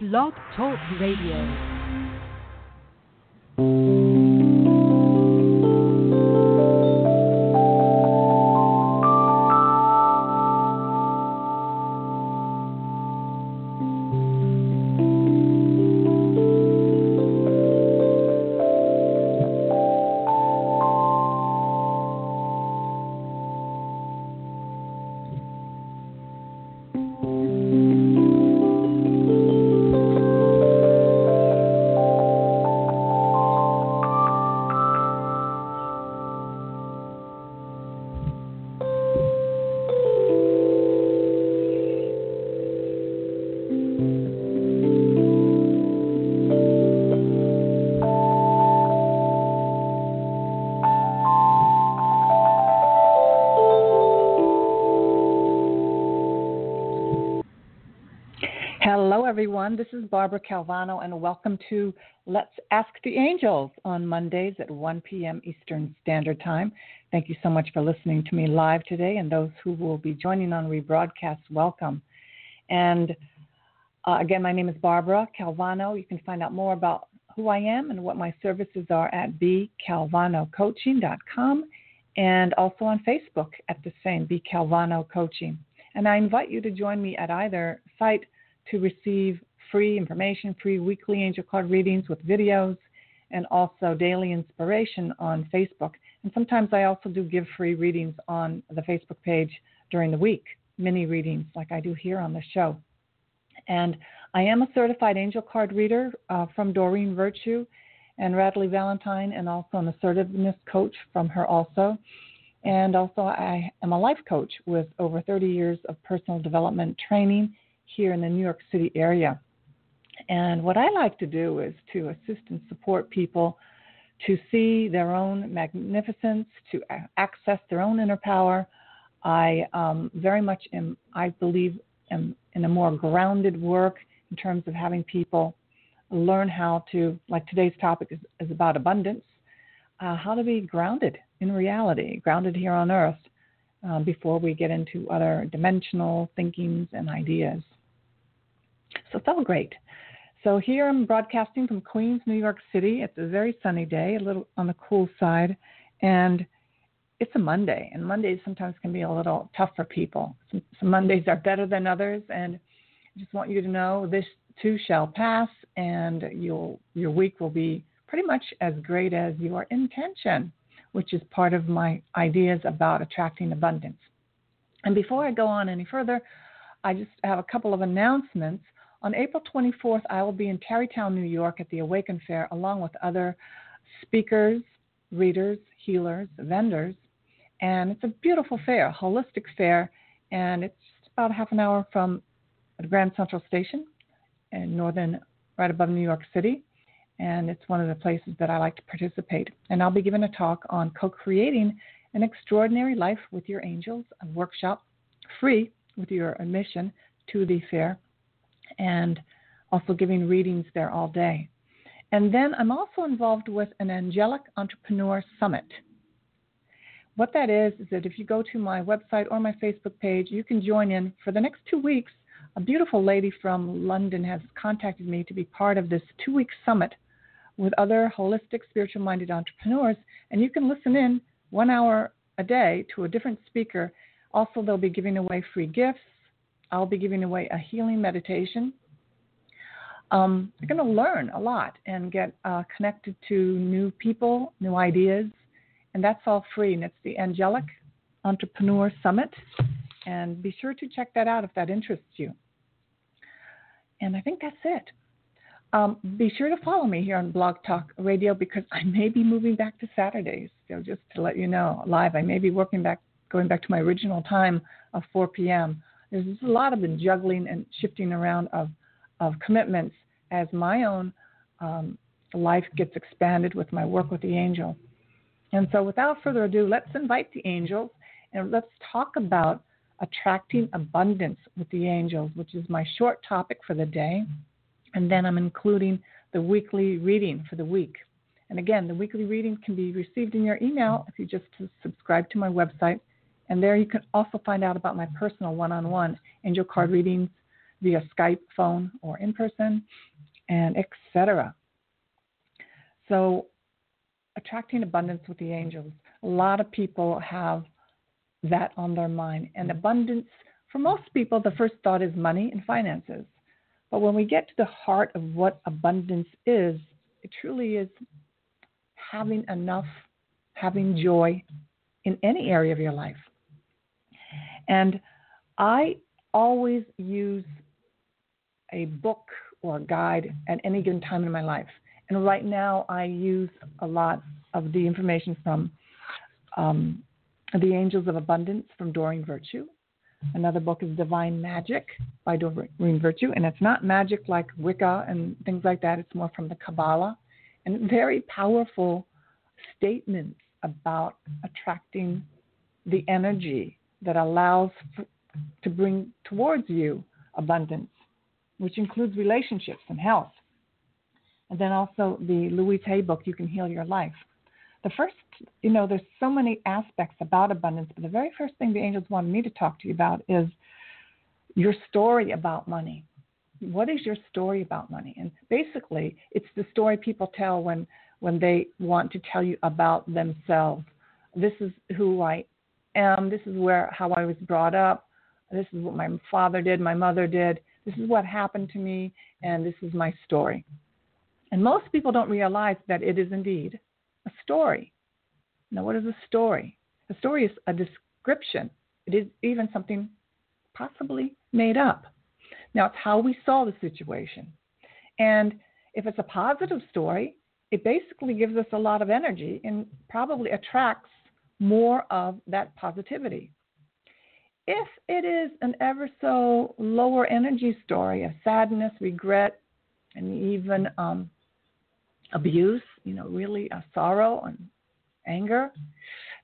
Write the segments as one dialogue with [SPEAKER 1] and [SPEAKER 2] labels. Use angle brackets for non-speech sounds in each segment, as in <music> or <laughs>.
[SPEAKER 1] Blog Talk Radio.
[SPEAKER 2] Everyone. This is Barbara Calvano, and welcome to Let's Ask the Angels on Mondays at 1 p.m. Eastern Standard Time. Thank you so much for listening to me live today, and those who will be joining on rebroadcast, welcome. And uh, again, my name is Barbara Calvano. You can find out more about who I am and what my services are at bcalvanocoaching.com and also on Facebook at the same, B Calvano Coaching. And I invite you to join me at either site to receive free information, free weekly angel card readings with videos, and also daily inspiration on Facebook. And sometimes I also do give free readings on the Facebook page during the week, mini readings like I do here on the show. And I am a certified angel card reader uh, from Doreen Virtue and Radleigh Valentine, and also an assertiveness coach from her also. And also, I am a life coach with over 30 years of personal development training here in the New York City area. And what I like to do is to assist and support people to see their own magnificence, to access their own inner power. I um, very much am, I believe, am in a more grounded work in terms of having people learn how to, like today's topic is, is about abundance, uh, how to be grounded in reality, grounded here on earth. Uh, before we get into other dimensional thinkings and ideas. So it's all great. So here I'm broadcasting from Queens, New York City. It's a very sunny day, a little on the cool side, and it's a Monday. And Mondays sometimes can be a little tough for people. Some, some Mondays are better than others, and I just want you to know this too shall pass, and you'll your week will be pretty much as great as your intention, which is part of my ideas about attracting abundance. And before I go on any further, I just have a couple of announcements. On April 24th, I will be in Tarrytown, New York at the Awaken Fair, along with other speakers, readers, healers, vendors. And it's a beautiful fair, holistic fair, and it's about half an hour from the Grand Central Station in northern, right above New York City. And it's one of the places that I like to participate. And I'll be giving a talk on co creating an extraordinary life with your angels, a workshop free with your admission to the fair and also giving readings there all day. And then I'm also involved with an Angelic Entrepreneur Summit. What that is, is that if you go to my website or my Facebook page, you can join in for the next two weeks. A beautiful lady from London has contacted me to be part of this two week summit with other holistic, spiritual minded entrepreneurs. And you can listen in one hour a day to a different speaker. Also, they'll be giving away free gifts I'll be giving away a healing meditation. Um, you're going to learn a lot and get uh, connected to new people, new ideas, and that's all free. And it's the Angelic Entrepreneur Summit. And be sure to check that out if that interests you. And I think that's it. Um, be sure to follow me here on Blog Talk Radio because I may be moving back to Saturdays. So just to let you know, live, I may be working back, going back to my original time of 4 p.m. There's a lot of the juggling and shifting around of, of commitments as my own um, life gets expanded with my work with the angel. And so, without further ado, let's invite the angels and let's talk about attracting abundance with the angels, which is my short topic for the day. And then I'm including the weekly reading for the week. And again, the weekly reading can be received in your email if you just subscribe to my website, and there you can also find out about my personal one on one angel card readings via Skype, phone, or in person, and etc. So, attracting abundance with the angels. A lot of people have that on their mind. And abundance, for most people, the first thought is money and finances. But when we get to the heart of what abundance is, it truly is having enough, having joy in any area of your life. And I always use a book or a guide at any given time in my life. And right now, I use a lot of the information from um, The Angels of Abundance from Doreen Virtue. Another book is Divine Magic by Doreen Virtue, and it's not magic like Wicca and things like that. It's more from the Kabbalah, and very powerful statements about attracting the energy that allows for, to bring towards you abundance, which includes relationships and health. And then also the Louise Hay book, You Can Heal Your Life. The first, you know, there's so many aspects about abundance, but the very first thing the angels wanted me to talk to you about is your story about money. What is your story about money? And basically, it's the story people tell when when they want to tell you about themselves. This is who I am. This is where how I was brought up. This is what my father did, my mother did. This is what happened to me, and this is my story. And most people don't realize that it is indeed a story. Now, what is a story? A story is a description. It is even something possibly made up. Now, it's how we saw the situation. And if it's a positive story, it basically gives us a lot of energy and probably attracts more of that positivity. If it is an ever so lower energy story of sadness, regret, and even um, abuse, you know, really a sorrow and anger,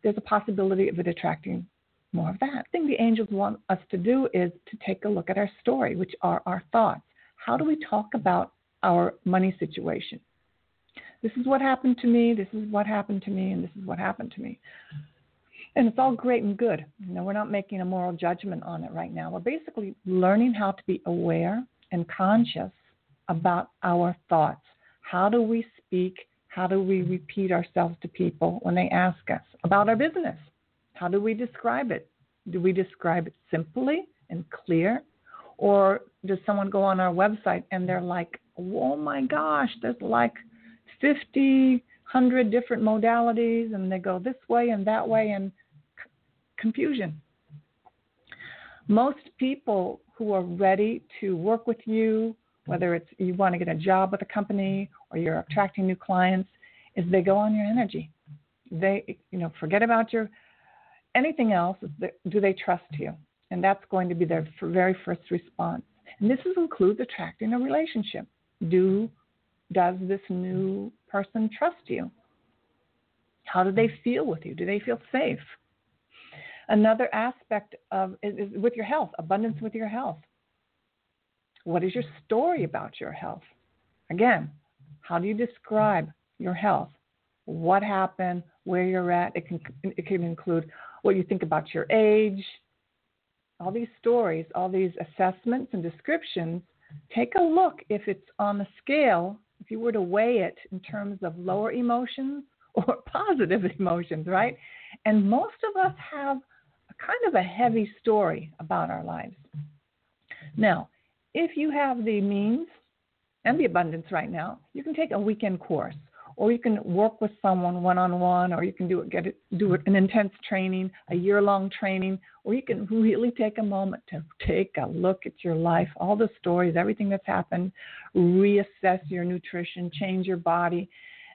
[SPEAKER 2] there's a possibility of it attracting more of that. Thing the angels want us to do is to take a look at our story, which are our thoughts. How do we talk about our money situation? This is what happened to me, this is what happened to me, and this is what happened to me. And it's all great and good. You know, we're not making a moral judgment on it right now. We're basically learning how to be aware and conscious about our thoughts. How do we speak? How do we repeat ourselves to people when they ask us about our business? How do we describe it? Do we describe it simply and clear? Or does someone go on our website and they're like, oh my gosh, there's like 50, 100 different modalities, and they go this way and that way, and c- confusion. Most people who are ready to work with you, whether it's you want to get a job with a company or you're attracting new clients, is they go on your energy. They, you know, forget about your anything else. Do they trust you? And that's going to be their very first response. And this includes attracting a relationship. Do does this new person trust you? How do they feel with you? Do they feel safe? Another aspect of is, with your health, abundance with your health. What is your story about your health? Again, how do you describe your health? What happened? Where you're at? It can it can include what you think about your age. All these stories, all these assessments and descriptions. Take a look if it's on the scale if you were to weigh it in terms of lower emotions <laughs> or positive <laughs> emotions, right? And most of us have a kind of a heavy story about our lives. Now, if you have the means and the abundance right now, you can take a weekend course or you can work with someone one on one, or you can do it, get it, do it an intense training, a year long training, or you can really take a moment to take a look at your life, all the stories, everything that's happened, reassess your nutrition, change your body.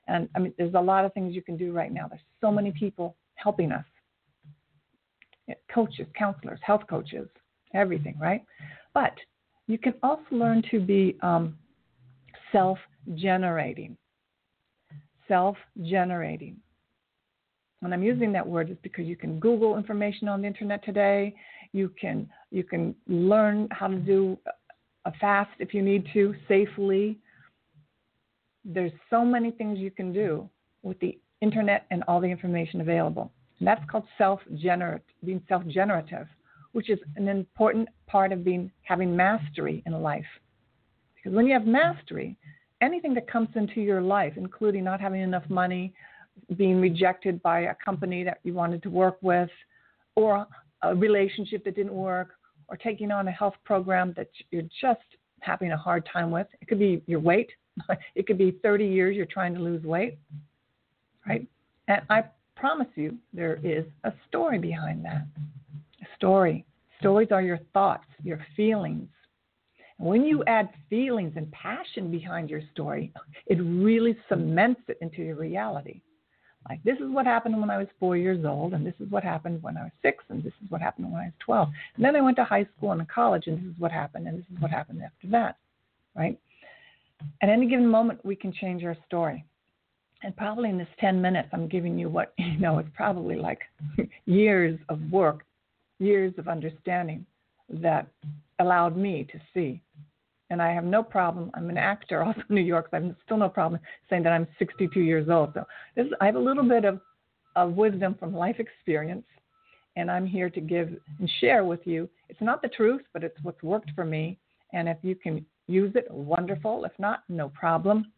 [SPEAKER 2] And I mean, there's a lot of things you can do right now. There's so many people helping us coaches, counselors, health coaches, everything, right? But you can also learn to be um, self generating self generating. When I'm using that word, it's because you can Google information on the internet today. You can you can learn how to do a fast if you need to safely. There's so many things you can do with the internet and all the information available. And that's called self generate being self-generative, which is an important part of being having mastery in life. Because when you have mastery, anything that comes into your life, including not having enough money, being rejected by a company that you wanted to work with, or a relationship that didn't work, or taking on a health program that you're just having a hard time with. It could be your weight. <laughs> it could be 30 years you're trying to lose weight, right? And I promise you, there is a story behind that. A story. Stories are your thoughts, your feelings. When you add feelings and passion behind your story, it really cements it into your reality. Like, this is what happened when I was four years old, and this is what happened when I was six, and this is what happened when I was 12. And then I went to high school and college, and this is what happened, and this is what happened after that, right? At any given moment, we can change our story. And probably in this 10 minutes, I'm giving you what, <laughs> you know, it's probably like <laughs> years of work, years of understanding that allowed me to see and I have no problem. I'm an actor, <laughs> also in New York. So I'm still no problem saying that I'm 62 years old. So this, I have a little bit of, of wisdom from life experience, and I'm here to give and share with you. It's not the truth, but it's what's worked for me. And if you can use it, wonderful. If not, no problem.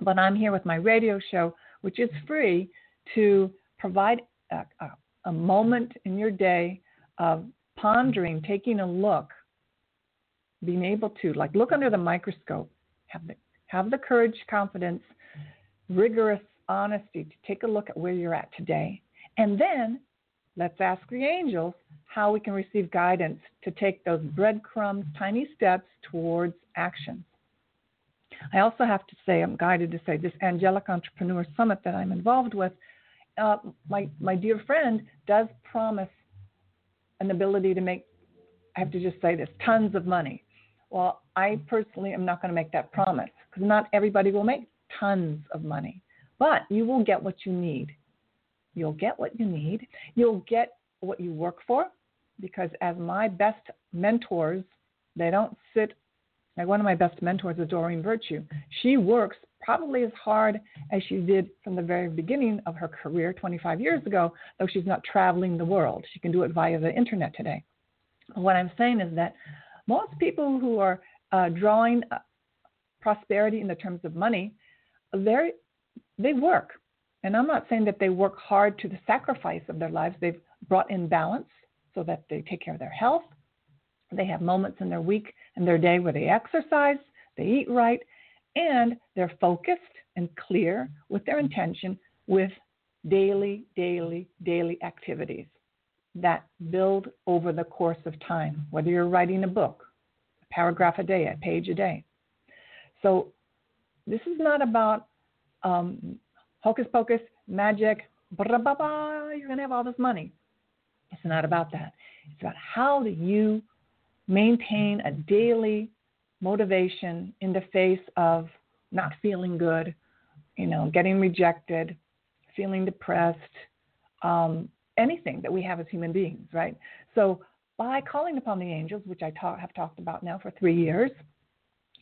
[SPEAKER 2] But I'm here with my radio show, which is free, to provide a, a, a moment in your day of pondering, taking a look being able to like look under the microscope, have the have the courage, confidence, rigorous honesty to take a look at where you're at today, and then let's ask the angels how we can receive guidance to take those breadcrumbs, tiny steps towards action. I also have to say, I'm guided to say, this Angelic Entrepreneur Summit that I'm involved with, uh, my, my dear friend does promise an ability to make, I have to just say this, tons of money. Well, I personally am not going to make that promise because not everybody will make tons of money, but you will get what you need. You'll get what you need. You'll get what you work for because, as my best mentors, they don't sit. Like one of my best mentors is Doreen Virtue. She works probably as hard as she did from the very beginning of her career 25 years ago, though she's not traveling the world. She can do it via the internet today. What I'm saying is that most people who are uh, drawing uh, prosperity in the terms of money, they they work, and I'm not saying that they work hard to the sacrifice of their lives. They've brought in balance so that they take care of their health. They have moments in their week and their day where they exercise, they eat right, and they're focused and clear with their intention with daily, daily, daily activities that build over the course of time, whether you're writing a book, a paragraph a day, a page a day. So this is not about um, hocus pocus, magic, blah, blah, blah, you're going to have all this money. It's not about that. It's about how do you maintain a daily motivation in the face of not feeling good, you know, getting rejected, feeling depressed, um, anything that we have as human beings, right? So by calling upon the angels, which I ta- have talked about now for three years,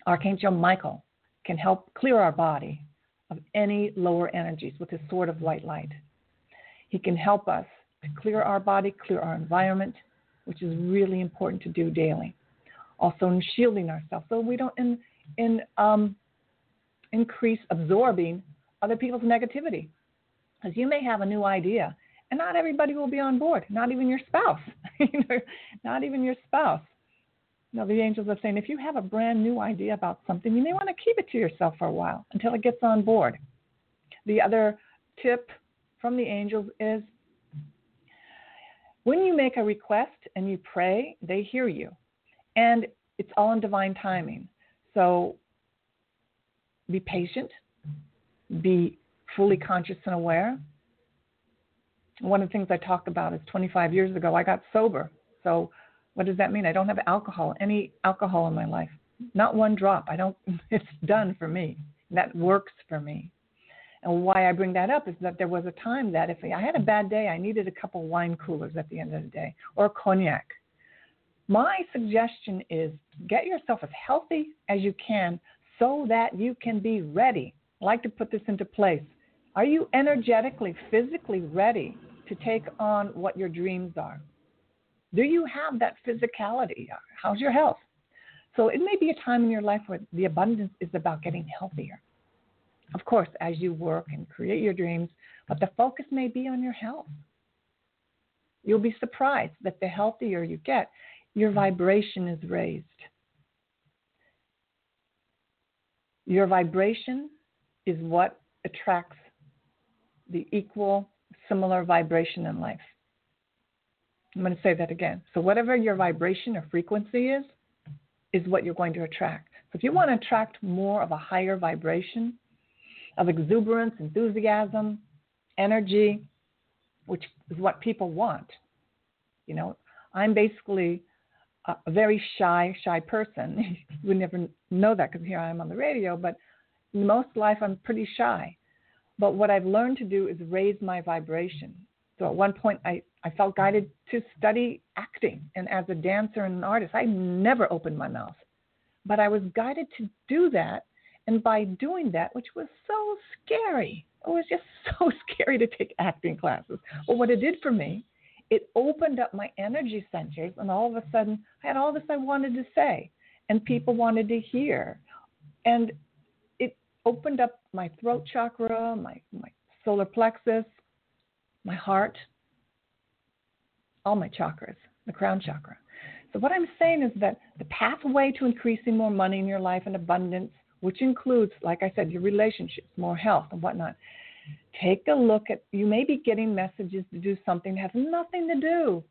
[SPEAKER 2] Archangel Michael can help clear our body of any lower energies with his sword of white light. He can help us to clear our body, clear our environment, which is really important to do daily. Also, in shielding ourselves so we don't in, in, um, increase absorbing other people's negativity. Because you may have a new idea and not everybody will be on board, not even your spouse. <laughs> not even your spouse. Now the angels are saying if you have a brand new idea about something, you may want to keep it to yourself for a while until it gets on board. The other tip from the angels is when you make a request and you pray, they hear you. And it's all in divine timing. So be patient, be fully conscious and aware, one of the things I talk about is 25 years ago, I got sober. So, what does that mean? I don't have alcohol, any alcohol in my life, not one drop. I don't. <laughs> It's done for me. That works for me. And why I bring that up is that there was a time that if I had a bad day, I needed a couple wine coolers at the end of the day or cognac. My suggestion is get yourself as healthy as you can so that you can be ready. I like to put this into place. Are you energetically, physically ready to take on what your dreams are? Do you have that physicality? How's your health? So it may be a time in your life where the abundance is about getting healthier. Of course, as you work and create your dreams, but the focus may be on your health. You'll be surprised that the healthier you get, your vibration is raised. Your vibration is what attracts the equal, similar vibration in life. I'm going to say that again. So, whatever your vibration or frequency is, is what you're going to attract. So, if you want to attract more of a higher vibration of exuberance, enthusiasm, energy, which is what people want, you know, I'm basically a very shy, shy person. <laughs> you would never know that because here I am on the radio, but most life I'm pretty shy. But what I've learned to do is raise my vibration. So at one point I, I felt guided to study acting. And as a dancer and an artist, I never opened my mouth. But I was guided to do that. And by doing that, which was so scary, it was just <laughs> so scary to take acting classes. But what it did for me it opened up my energy centers, and all of a sudden, I had all this I wanted to say, and mm-hmm. people wanted to hear. And it opened up my throat chakra, my, my solar plexus, my heart, all my chakras, the crown chakra. So, what I'm saying is that the pathway to increasing more money in your life and abundance, which includes, like I said, your relationships, more health, and whatnot, Take a look at, you may be getting messages to do something that has nothing to do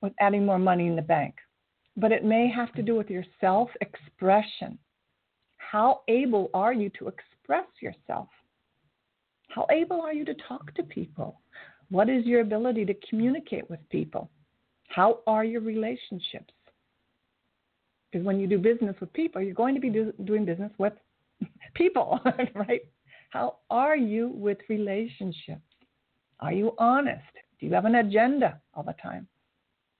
[SPEAKER 2] with adding more money in the bank, but it may have to do with your self expression. How able are you to express yourself? How able are you to talk to people? What is your ability to communicate with people? How are your relationships? Because when you do business with people, you're going to be do, doing business with <laughs> people, <laughs> right? How are you with relationships? Are you honest? Do you have an agenda all the time?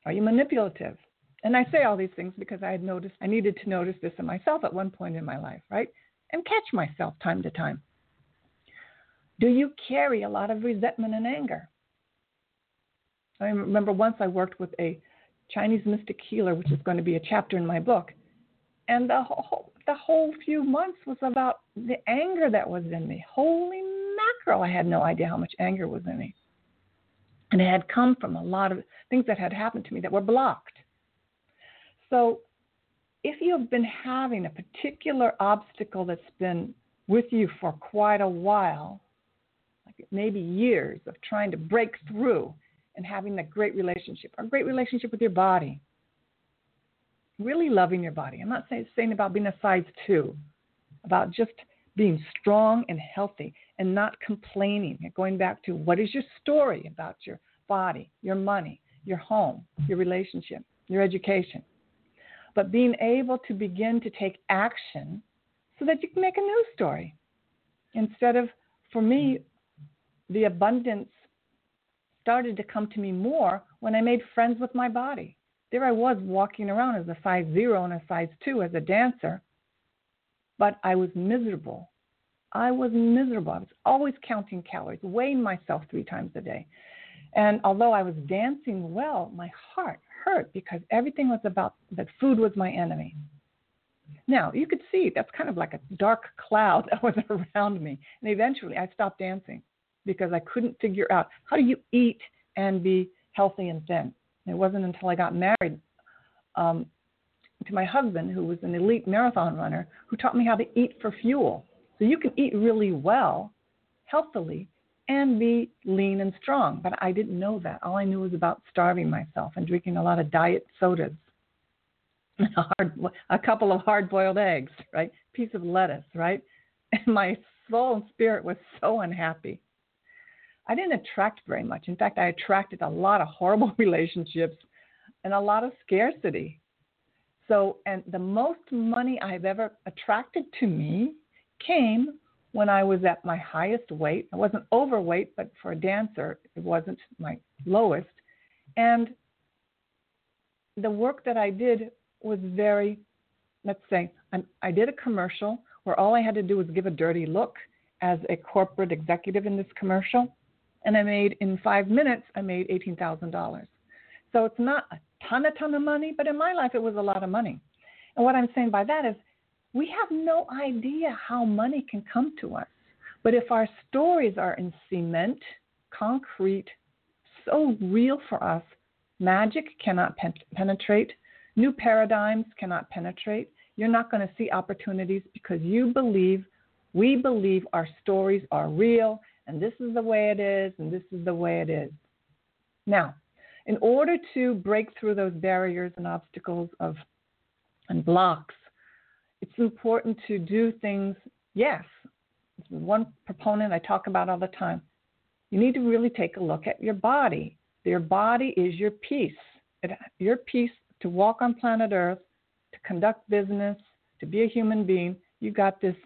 [SPEAKER 2] Are you manipulative? And I say all these things because I had noticed I needed to notice this in myself at one point in my life, right? And catch myself time to time. Do you carry a lot of resentment and anger? I remember once I worked with a Chinese mystic healer, which is going to be a chapter in my book, and the whole the whole few months was about the anger that was in me. Holy mackerel, I had no idea how much anger was in me. And it had come from a lot of things that had happened to me that were blocked. So, if you have been having a particular obstacle that's been with you for quite a while, like maybe years of trying to break through and having a great relationship, a great relationship with your body, really loving your body. I'm not saying, saying about being a size two, about just being strong and healthy and not complaining. Going back to what is your story about your body, your money, your home, your relationship, your education. But being able to begin to take action so that you can make a new story. Instead of, for me, the abundance started to come to me more when I made friends with my body there I was walking around as a size zero and a size two as a dancer, but I was miserable. I was miserable. I was always counting calories, weighing myself three times a day. And although I was dancing well, my heart hurt because everything was about that food was my enemy. Now, you could see that's kind of like a dark cloud <laughs> that was around me. And eventually I stopped dancing because I couldn't figure out how do you eat and be healthy and thin. It wasn't until I got married um, to my husband, who was an elite marathon runner, who taught me how to eat for fuel. So you can eat really well, healthily, and be lean and strong. But I didn't know that. All I knew was about starving myself and drinking a lot of diet sodas, a, <laughs> hard, a couple of hard-boiled eggs, right? Piece of lettuce, right? <laughs> And my soul and spirit was so unhappy. I didn't attract very much. In fact, I attracted a lot of horrible <laughs> relationships and a lot of scarcity. So, and the most money I've ever attracted to me came when I was at my highest weight. I wasn't overweight, but for a dancer, it wasn't my lowest. And the work that I did was very, let's say, I, did a commercial where all I had to do was give a dirty look as a corporate executive in this commercial and I made in five minutes, I made $18,000. So it's not a ton, a ton of money, but in my life, it was a lot of money. And what I'm saying by that is we have no idea how money can come to us. But if our stories are in cement, concrete, so real for us, magic cannot pen- penetrate, new paradigms cannot penetrate. You're not going to see opportunities because you believe, we believe our stories are real, and this is the way it is, and this is the way it is. Now, in order to break through those barriers and obstacles of and blocks, it's important to do things, yes. One proponent I talk about all the time. You need to really take a look at your body. Your body is your piece. It, your piece to walk on planet Earth, to conduct business, to be a human being. You got this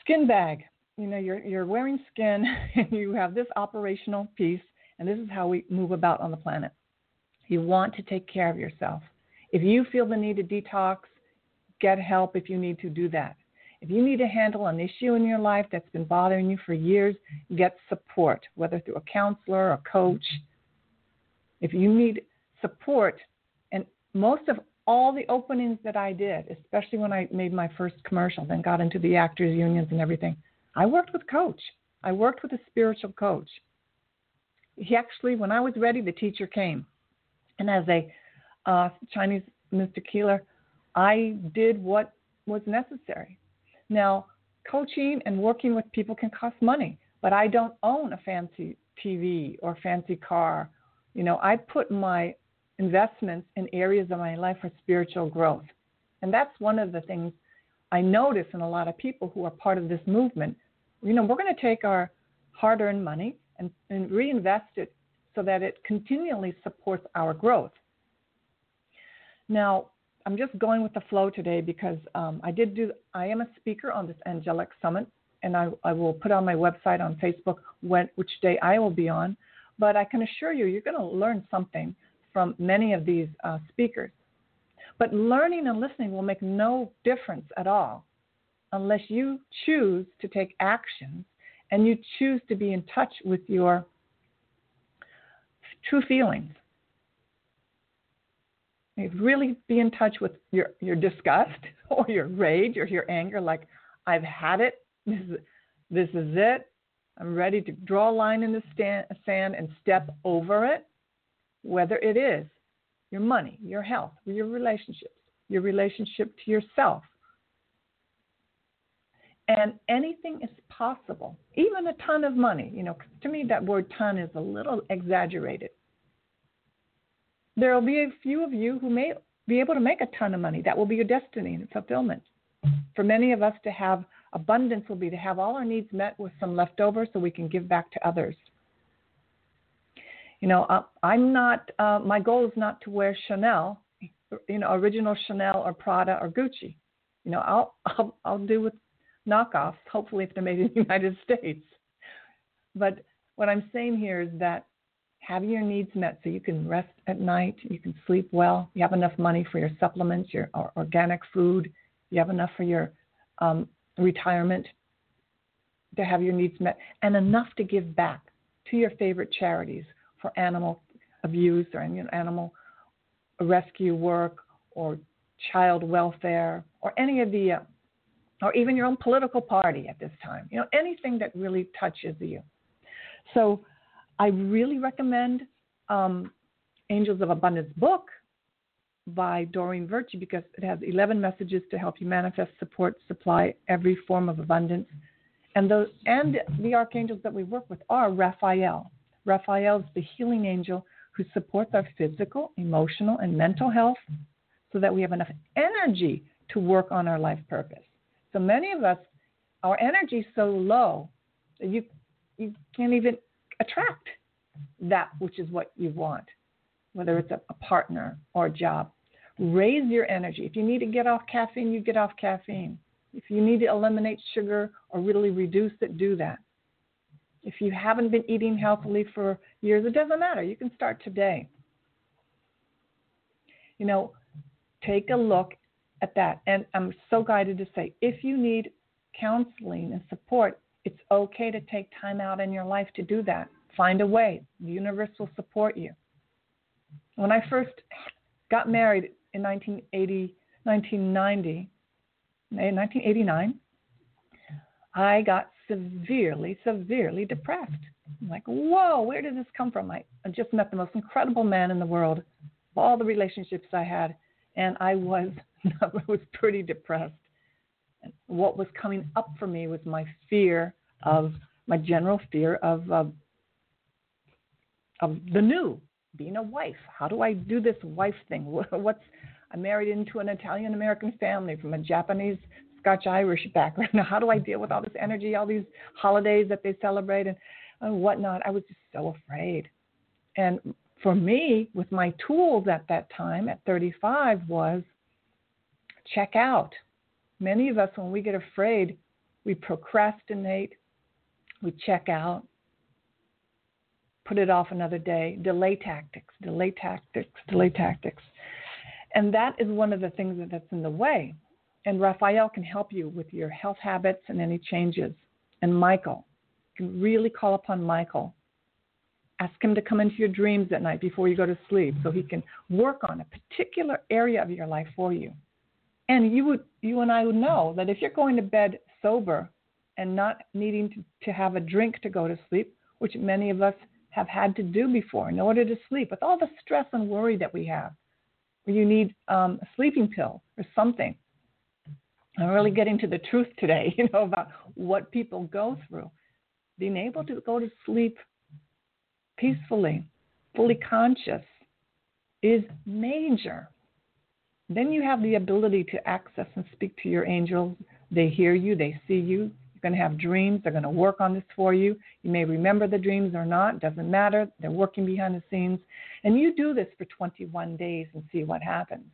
[SPEAKER 2] skin bag. You know, you're you're wearing skin, <laughs> and you have this operational piece, and this is how we move about on the planet. You want to take care of yourself. If you feel the need to detox, get help if you need to do that. If you need to handle an issue in your life that's been bothering you for years, get support, whether through a counselor or a coach. If you need support, and most of all the openings that I did, especially when I made my first commercial, then got into the actors unions and everything, I worked with coach. I worked with a spiritual coach. He actually, when I was ready, the teacher came, and as a uh, Chinese mystic healer, I did what was necessary. Now, coaching and working with people can cost money, but I don't own a fancy TV or fancy car. You know, I put my investments in areas of my life for spiritual growth. And that's one of the things I notice in a lot of people who are part of this movement. You know, we're going to take our hard earned money and, and reinvest it so that it continually supports our growth. Now, I'm just going with the flow today because um, I did do. I am a speaker on this angelic summit, and I, I will put on my website on Facebook when which day I will be on. But I can assure you, you're going to learn something from many of these uh, speakers. But learning and listening will make no difference at all unless you choose to take action and you choose to be in touch with your true feelings really be in touch with your, your disgust <laughs> or your rage or your anger, like, I've had it. This is, this is it. I'm ready to draw a line in the stand, sand and step over it, whether it is your money, your health, your relationships, your relationship to yourself. And anything is possible, even a ton of money. You know, to me, that word ton is a little exaggerated there will be a few of you who may be able to make a ton of money. That will be your destiny and fulfillment. For many of us to have abundance will be to have all our needs met with some left over so we can give back to others. You know, uh, I'm not, uh, my goal is not to wear Chanel, you know, original Chanel or Prada or Gucci. You know, I'll, I'll, I'll do with knockoffs, hopefully if they're made in the <laughs> United States. But what I'm saying here is that having your needs met so you can rest at night, you can sleep well, you have enough money for your supplements, your organic food, you have enough for your um, retirement to have your needs met, and enough to give back to your favorite charities for animal abuse or animal rescue work or child welfare or any of the, uh, or even your own political party at this time. You know, anything that really touches you. So I really recommend um, Angels of Abundance book by Doreen Virtue because it has 11 messages to help you manifest, support, supply every form of abundance. And the, and the archangels that we work with are Raphael. Raphael is the healing angel who supports our physical, emotional, and mental health so that we have enough energy to work on our life purpose. So many of us, our energy is so low that you, you can't even attract that which is what you want, whether it's a, a partner or a job. Raise your energy. If you need to get off caffeine, you get off caffeine. If you need to eliminate sugar or really reduce it, do that. If you haven't been eating healthily for years, it doesn't matter. You can start today. You know, take a look at that. And I'm so guided to say if you need counseling and support, it's okay to take time out in your life to do that. Find a way. The universe will support you. When I first got married in 1980, 1990, 1989, I got severely, severely depressed. I'm like, whoa, where did this come from? I, just met the most incredible man in the world, all the relationships I had, and I was <laughs> I was pretty depressed. And what was coming up for me was my fear of my general fear of of the new, being a wife. How do I do this wife thing? <laughs> What's I'm married into an Italian American family from a Japanese Scotch Irish background. Now, <laughs> how do I deal with all this energy, all these holidays that they celebrate and, and whatnot? I was just so afraid. And for me, with my tools at that time, at 35, was check out. Many of us, when we get afraid, we procrastinate, we check out, put it off another day, delay tactics, delay tactics, delay tactics. And that is one of the things that's in the way. And Raphael can help you with your health habits and any changes. And Michael, you can really call upon Michael. Ask him to come into your dreams at night before you go to sleep so he can work on a particular area of your life for you. And you would you and I would know that if you're going to bed sober and not needing to, to have a drink to go to sleep, which many of us have had to do before in order to sleep, with all the stress and worry that we have, or you need um, a sleeping pill or something, I'm really getting to the truth today, <laughs> you know, about what people go through. Being able to go to sleep peacefully, fully conscious, is major. Then you have the ability to access and speak to your angels. They hear you, they see you. You're going to have dreams. They're going to work on this for you. You may remember the dreams or not, doesn't matter. They're working behind the scenes. And you do this for 21 days and see what happens.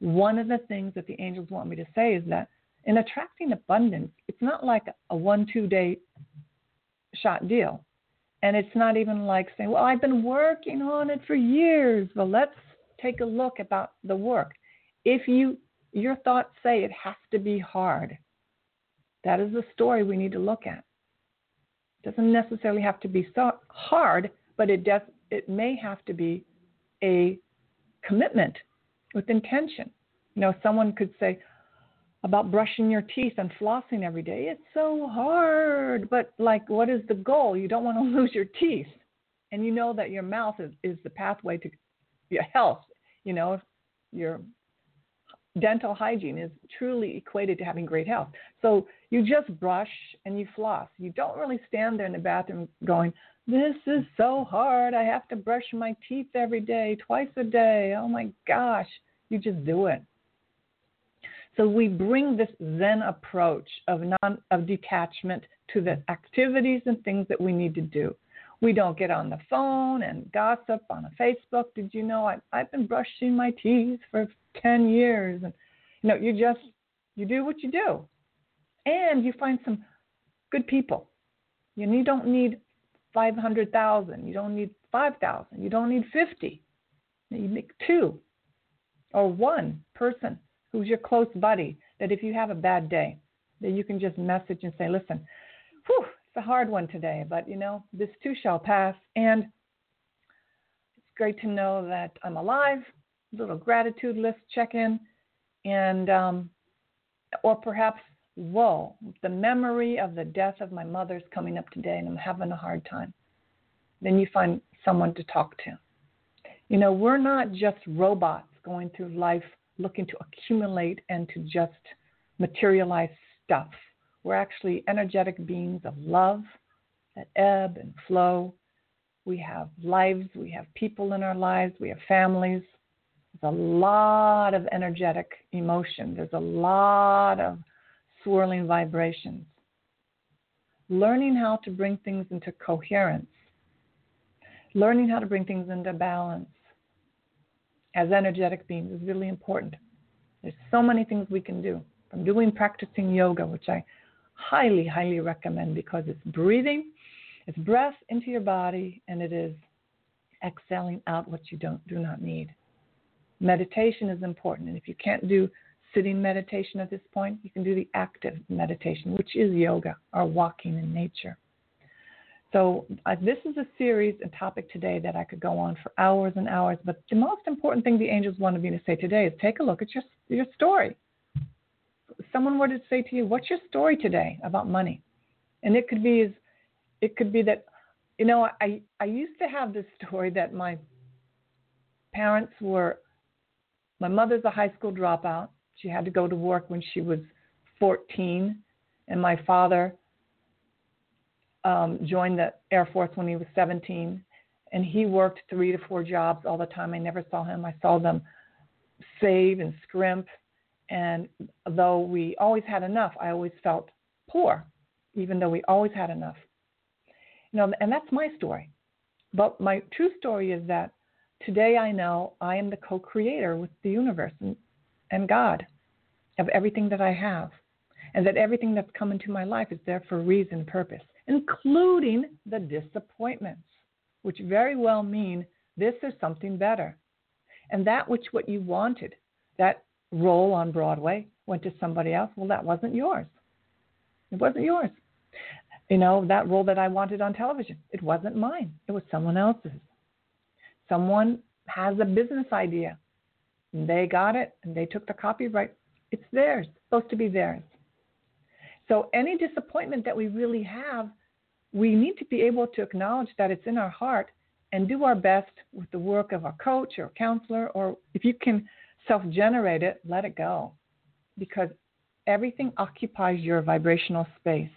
[SPEAKER 2] One of the things that the angels want me to say is that in attracting abundance, it's not like a one, two day shot deal. And it's not even like saying, well, I've been working on it for years. Well, let's take a look about the work. If you your thoughts say it has to be hard, that is the story we need to look at. It doesn't necessarily have to be so hard, but it does it may have to be a commitment with intention. You know, someone could say about brushing your teeth and flossing every day, it's so hard. But, like, what is the goal? You don't want to <laughs> lose your teeth. And you know that your mouth is, is the pathway to your health. You know, your dental hygiene is truly equated to having great health. So you just brush and you floss. You don't really stand there in the bathroom going, This is so hard. I have to brush my teeth every day, twice a day. Oh my gosh. You just do it. So we bring this Zen approach of non of detachment to the activities and things that we need to do. We don't get on the phone and gossip on a Facebook. Did you know I, I've been brushing my teeth for 10 years? And you know, you just you do what you do, and you find some good people. And you don't need 500,000. You don't need 5,000. You don't need 50. You make two or one person who's your close buddy that if you have a bad day, that you can just message and say, listen, whew, it's a hard one today, but you know, this too shall pass. And it's great to know that I'm alive, little gratitude list check in, and, um, or perhaps, whoa, the memory of the death of my mother's coming up today and I'm having a hard time. Then you find someone to talk to. You know, we're not just robots going through life looking to accumulate and to just materialize stuff. We're actually energetic beings of love that ebb and flow. We have lives, we have people in our lives, we have families. There's a lot of energetic emotion, there's a lot of swirling vibrations. Learning how to bring things into coherence, learning how to bring things into balance as energetic beings is really important. There's so many things we can do from doing practicing yoga, which I highly, highly recommend because it's breathing, it's breath into your body, and it is exhaling out what you don't do not need. Meditation is important, and if you can't do sitting meditation at this point, you can do the active meditation, which is yoga or walking in nature. So, uh, this is a series and topic today that I could go on for hours and hours. But the most important thing the angels wanted me to say today is take a look at your, your story. someone were to say to you, What's your story today about money? And it could be, it could be that, you know, I, I used to have this story that my parents were, my mother's a high school dropout. She had to go to work when she was 14. And my father um, joined the Air Force when he was 17, and he worked three to four jobs all the time. I never saw him. I saw them save and scrimp, and though we always had enough, I always felt poor, even though we always had enough. You know, and that's my story. But my true story is that today I know I am the co-creator with the universe and, and God of everything that I have, and that everything that's come into my life is there for a reason, purpose including the disappointments, which very well mean this is something better. And that which what you wanted, that role on Broadway, went to somebody else. Well, that wasn't yours. It wasn't yours. You know, that role that I wanted on television, it wasn't mine. It was someone else's. Someone has a business idea. And they got it and they took the copyright. It's theirs, it's supposed to be theirs. So any disappointment that we really have we need to be able to acknowledge that it's in our heart and do our best with the work of a coach or counselor, or if you can self generate it, let it go. Because everything occupies your vibrational space.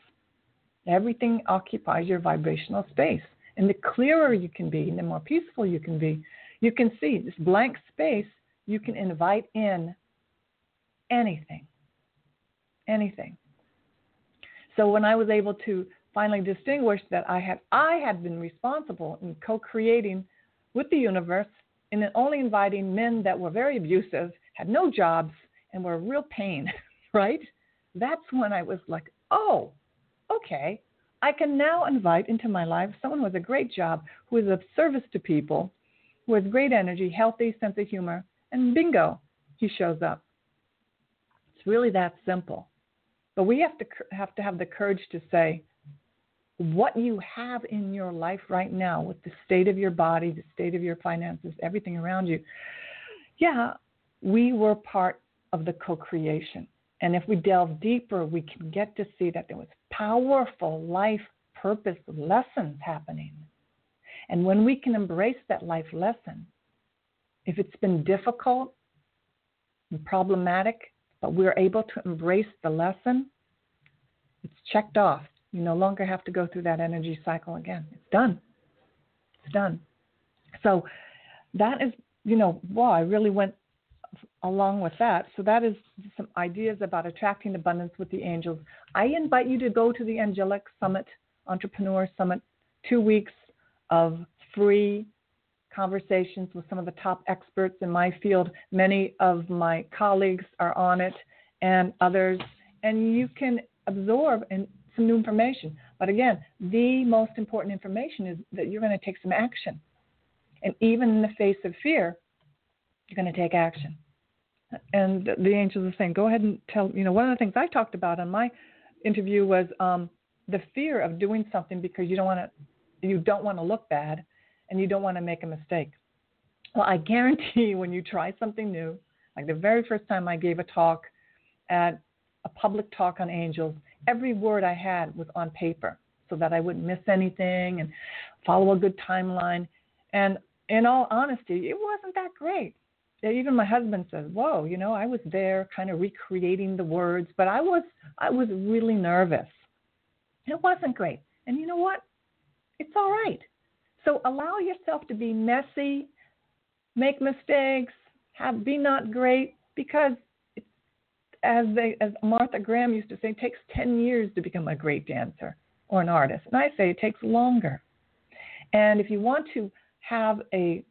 [SPEAKER 2] Everything occupies your vibrational space. And the clearer you can be, and the more peaceful you can be, you can see this blank space, you can invite in anything. Anything. So when I was able to finally distinguish that I had I had been responsible in co-creating with the universe and only inviting men that were very abusive, had no jobs, and were a real pain, <laughs> right? That's when I was like, oh, okay. I can now invite into my life someone has a great job, who is of service to people, who has great energy, healthy sense of humor, and bingo, he shows up. It's really that simple. But we have to have to have the courage to say, what you have in your life right now with the state of your body, the state of your finances, everything around you. Yeah, we were part of the co creation. And if we delve deeper, we can get to see that there was powerful life purpose lessons happening. And when we can embrace that life lesson, if it's been difficult and problematic, but we're able to embrace the lesson, it's checked off. You no longer have to go through that energy cycle again. It's done. It's done. So that is, you know, wow, I really went along with that. So that is some ideas about attracting abundance with the angels. I invite you to go to the Angelic Summit, Entrepreneur Summit, two weeks of free conversations with some of the top experts in my field. Many of my colleagues are on it and others. And you can absorb and some new information. But again, the most important information is that you're going to take some action. And even in the face of fear, you're going to take action. And the angels are saying, go ahead and tell, you know, one of the things I talked about in my interview was um, the fear of doing something because you don't want to, you don't want to look bad and you don't want to make a mistake. Well, I guarantee you, when you try something new, like the very first time I gave a talk at a public talk on angels, every word I had was on paper so that I wouldn't miss anything and follow a good timeline. And in all honesty, it wasn't that great. Even my husband says, "Whoa, you know, I was there, kind of recreating the words, but I was, I was really nervous. It wasn't great. And you know what? It's all right. So allow yourself to be messy, make mistakes, have be not great, because as they as Martha Graham used to say, it takes 10 years to become a great dancer or an artist. And I say it takes longer. And if you want to have a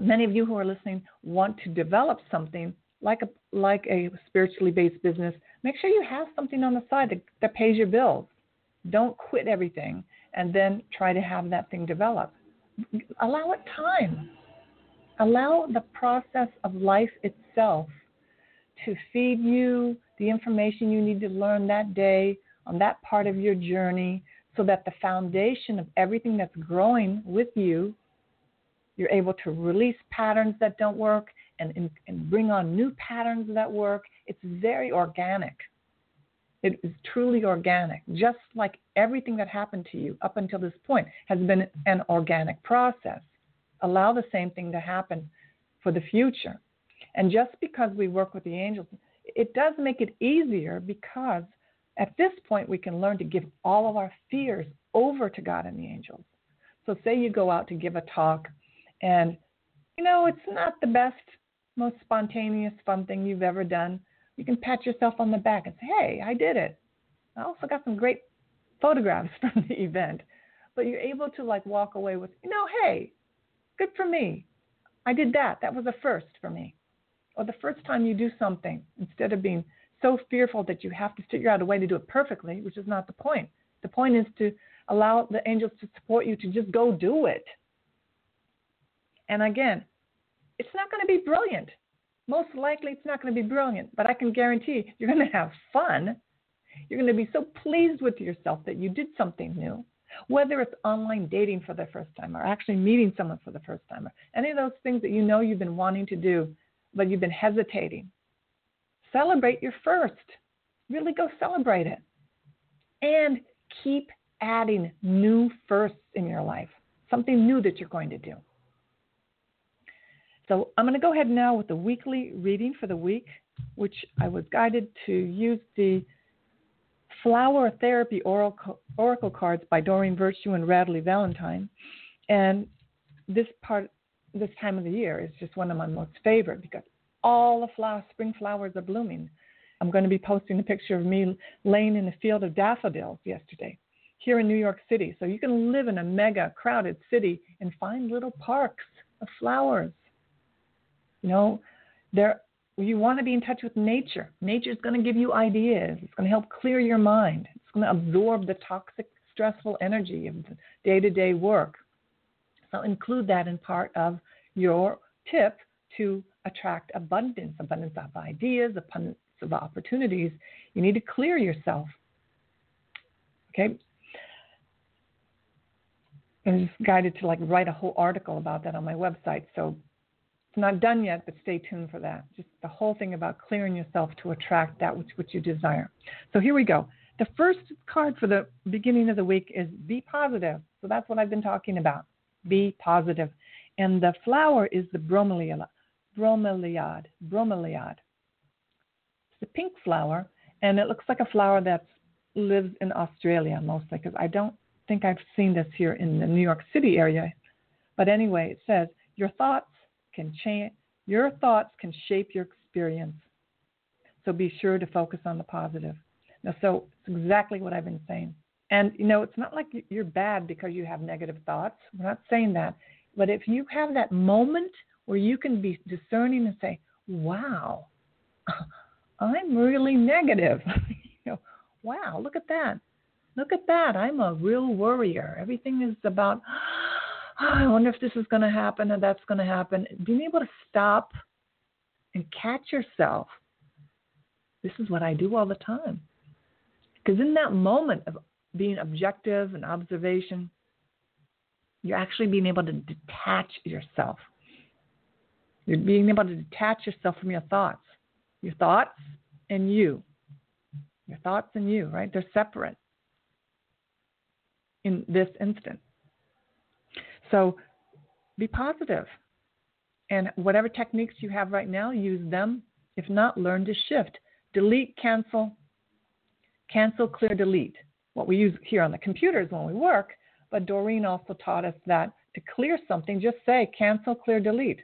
[SPEAKER 2] many of you who are listening want to develop something like a like a spiritually based business, make sure you have something on the side that, that pays your bills. Don't quit everything and then try to have that thing develop. Allow it time. Allow the process of life itself to feed you the information you need to learn that day on that part of your journey so that the foundation of everything that's growing with you, you're able to release patterns that don't work and, and, and bring on new patterns that work. It's very organic. It is truly organic, just like everything that happened to you up until this point has been an organic process. Allow the same thing to happen for the future. And just because we work with the angels, it does make it easier because at this point we can learn to give all of our fears over to God and the angels. So, say you go out to give a talk and you know it's not the best, most spontaneous, fun thing you've ever done you can pat yourself on the back and say, hey, I did it. I also got some great photographs <laughs> from the event. But you're able to like walk away with, you know, hey, good for me. I did that. That was a first for me. Or the first time you do something, instead of being so fearful that you have to figure out a way to do it perfectly, which is not the point. The point is to allow the angels to support you to just go do it. And again, it's not going to be brilliant most likely it's not going to be brilliant, but I can guarantee you're going to have fun. You're going to be so pleased with yourself that you did something new, whether it's online dating for the first time or actually meeting someone for the first time or any of those things that you know you've been wanting to do, but you've been hesitating. Celebrate your first. Really go celebrate it. And keep adding new firsts in your life, something new that you're going to do. So I'm going to go ahead now with the weekly reading for the week, which I was guided to use the Flower Therapy Oracle, cards by Doreen Virtue and Radleigh Valentine. And this part, this time of the year is just one of my most favorite because all the spring flowers are blooming. I'm going to be posting a picture of me laying in a field of daffodils yesterday here in New York City. So you can live in a mega crowded city and find little parks of flowers you know, there you want to be in touch with nature. Nature is going to give you ideas. It's going to help clear your mind. It's going to absorb the toxic, stressful energy of day-to-day work. So include that in part of your tip to attract abundance, abundance of ideas, abundance of opportunities. You need to clear yourself. Okay. I'm just guided to like write a whole article about that on my website. So it's not done yet, but stay tuned for that. Just the whole thing about clearing yourself to attract that which, which you desire. So here we go. The first card for the beginning of the week is be positive. So that's what I've been talking about. Be positive. And the flower is the bromeliad. Bromeliad. Bromeliad. It's a pink flower, and it looks like a flower that lives in Australia mostly, because I don't think I've seen this here in the New York City area. But anyway, it says, Your thoughts can change, your thoughts can shape your experience. So be sure to focus on the positive. Now, so it's exactly what I've been saying. And, you know, it's not like you're bad because you have negative thoughts. We're not saying that. But if you have that moment where you can be discerning and say, wow, <laughs> I'm really negative. <laughs> you know, wow, look at that. Look at that. I'm a real worrier. Everything is about, oh, <sighs> I wonder if this is going to happen or that's going to happen. Being able to stop and catch yourself. This is what I do all the time. Because in that moment of being objective and observation, you're actually being able to detach yourself. You're being able to detach yourself from your thoughts. Your thoughts and you. Your thoughts and you, right? They're separate in this instant. So be positive. And whatever techniques you have right now, use them. If not, learn to shift. Delete, cancel, cancel, clear, delete. What we use here on the computers when we work, but Doreen also taught us that to clear something, just say cancel, clear, delete.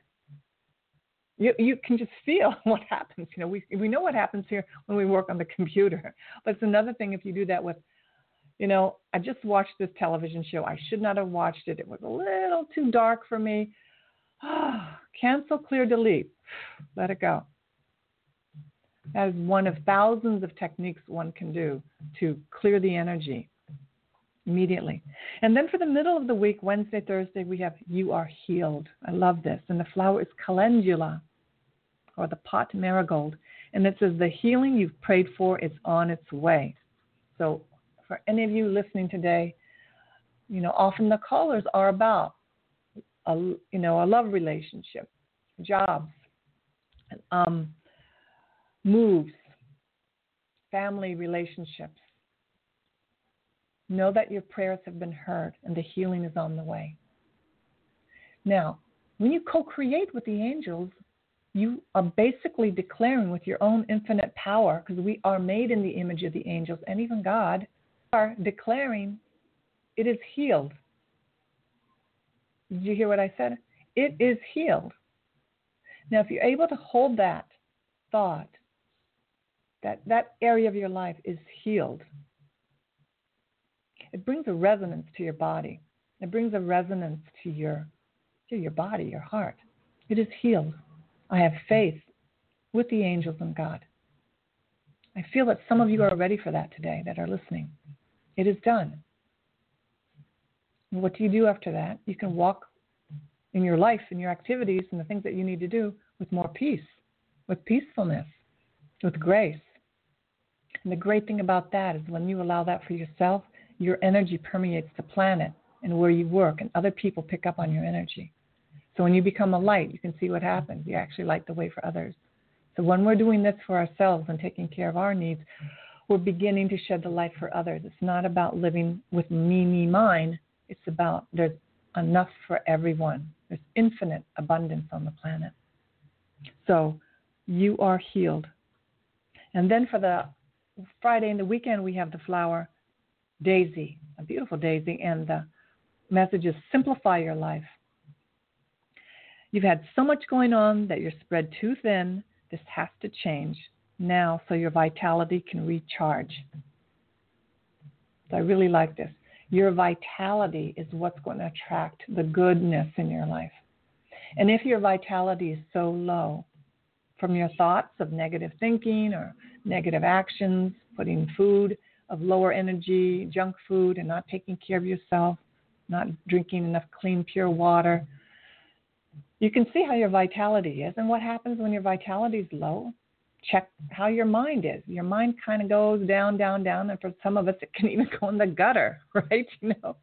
[SPEAKER 2] You, you can just feel <laughs> what happens. You know, we, we know what happens here when we work on the computer. But it's another thing if you do that with you know, I just watched this television show. I should not have watched it. It was a little too dark for me. Ah, cancel, clear, delete. <sighs> Let it go. That is one of thousands of techniques one can do to clear the energy immediately. And then for the middle of the week, Wednesday, Thursday, we have You Are Healed. I love this. And the flower is calendula or the pot marigold. And it says, The healing you've prayed for is on its way. So for any of you listening today, You know, often the callers are about a you know a love relationship, jobs, um, moves, family relationships. Know that your prayers have been heard and the healing is on the way. Now, when you co create with the angels, you are basically declaring with your own infinite power, because we are made in the image of the angels and even God, are declaring it is healed. Did you hear what I said? It is healed. Now, if you're able to hold that thought, that that area of your life is healed, it brings a resonance to your body. It brings a resonance to your to your body, your heart. It is healed. I have faith with the angels and God. I feel that some of you are ready for that today that are listening. It is done. what do you do after that? You can walk in your life and your activities and the things that you need to do with more peace, with peacefulness, with grace. And the great thing about that is when you allow that for yourself, your energy permeates the planet and where you work, and other people pick up on your energy. So when you become a light, you can see what happens. You actually light the way for others. So when we're doing this for ourselves and taking care of our needs, we're beginning to shed the light for others. It's not about living with me, me, mine. It's about there's enough for everyone. There's infinite abundance on the planet. So you are healed. And then for the Friday and the weekend, we have the flower daisy, a beautiful daisy, and the message is simplify your life. You've had so much going on that you're spread too thin. This has to change now so your vitality can recharge. I really like this. Your vitality is what's going to attract the goodness in your life. And if your vitality is so low from your thoughts of negative thinking or negative actions, putting food of lower energy, junk food, and not taking care of yourself, not drinking enough clean, pure water, you can see how your vitality is. And what happens when your vitality is low? Check how your mind is. Your mind kind of goes down, down, down, and for some of us, it can <laughs> even go in the gutter, <laughs> right? You know,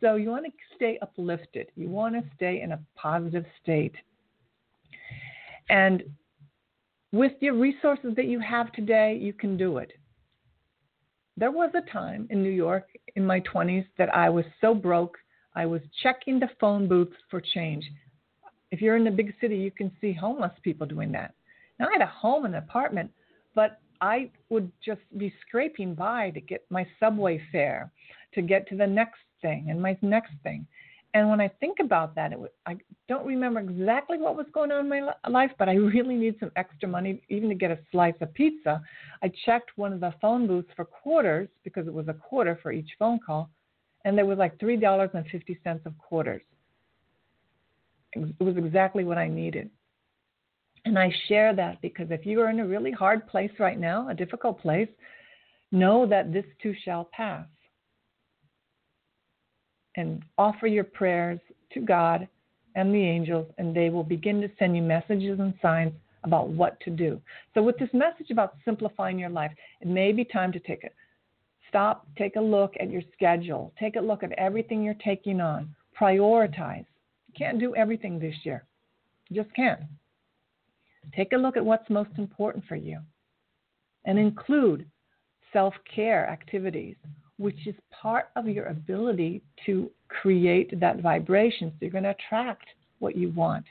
[SPEAKER 2] so you want to stay uplifted. You want to stay in a positive state. And with your resources that you have today, you can do it. There was a time in New York in my 20s that I was so broke, I was checking the phone booths for change. If you're in a big city, you can see homeless people doing that. Now, I had a home and an apartment, but I would just be scraping by to get my subway fare, to get to the next thing and my next thing. And when I think about that, it was, I don't remember exactly what was going on in my life, but I really need some extra money even to get a slice of pizza. I checked one of the phone booths for quarters because it was a quarter for each phone call, and there was like three dollars and fifty cents of quarters. It was exactly what I needed. And I share that because if you are in a really hard place right now, a difficult place, know that this too shall pass. And offer your prayers to God and the angels, and they will begin to send you messages and signs about what to do. So, with this message about simplifying your life, it may be time to take a stop, take a look at your schedule, take a look at everything you're taking on, prioritize. You can't do everything this year. You just can't. Take a look at what's most important for you and include self care activities, which is part of your ability to create that vibration. So you're going to attract what you want.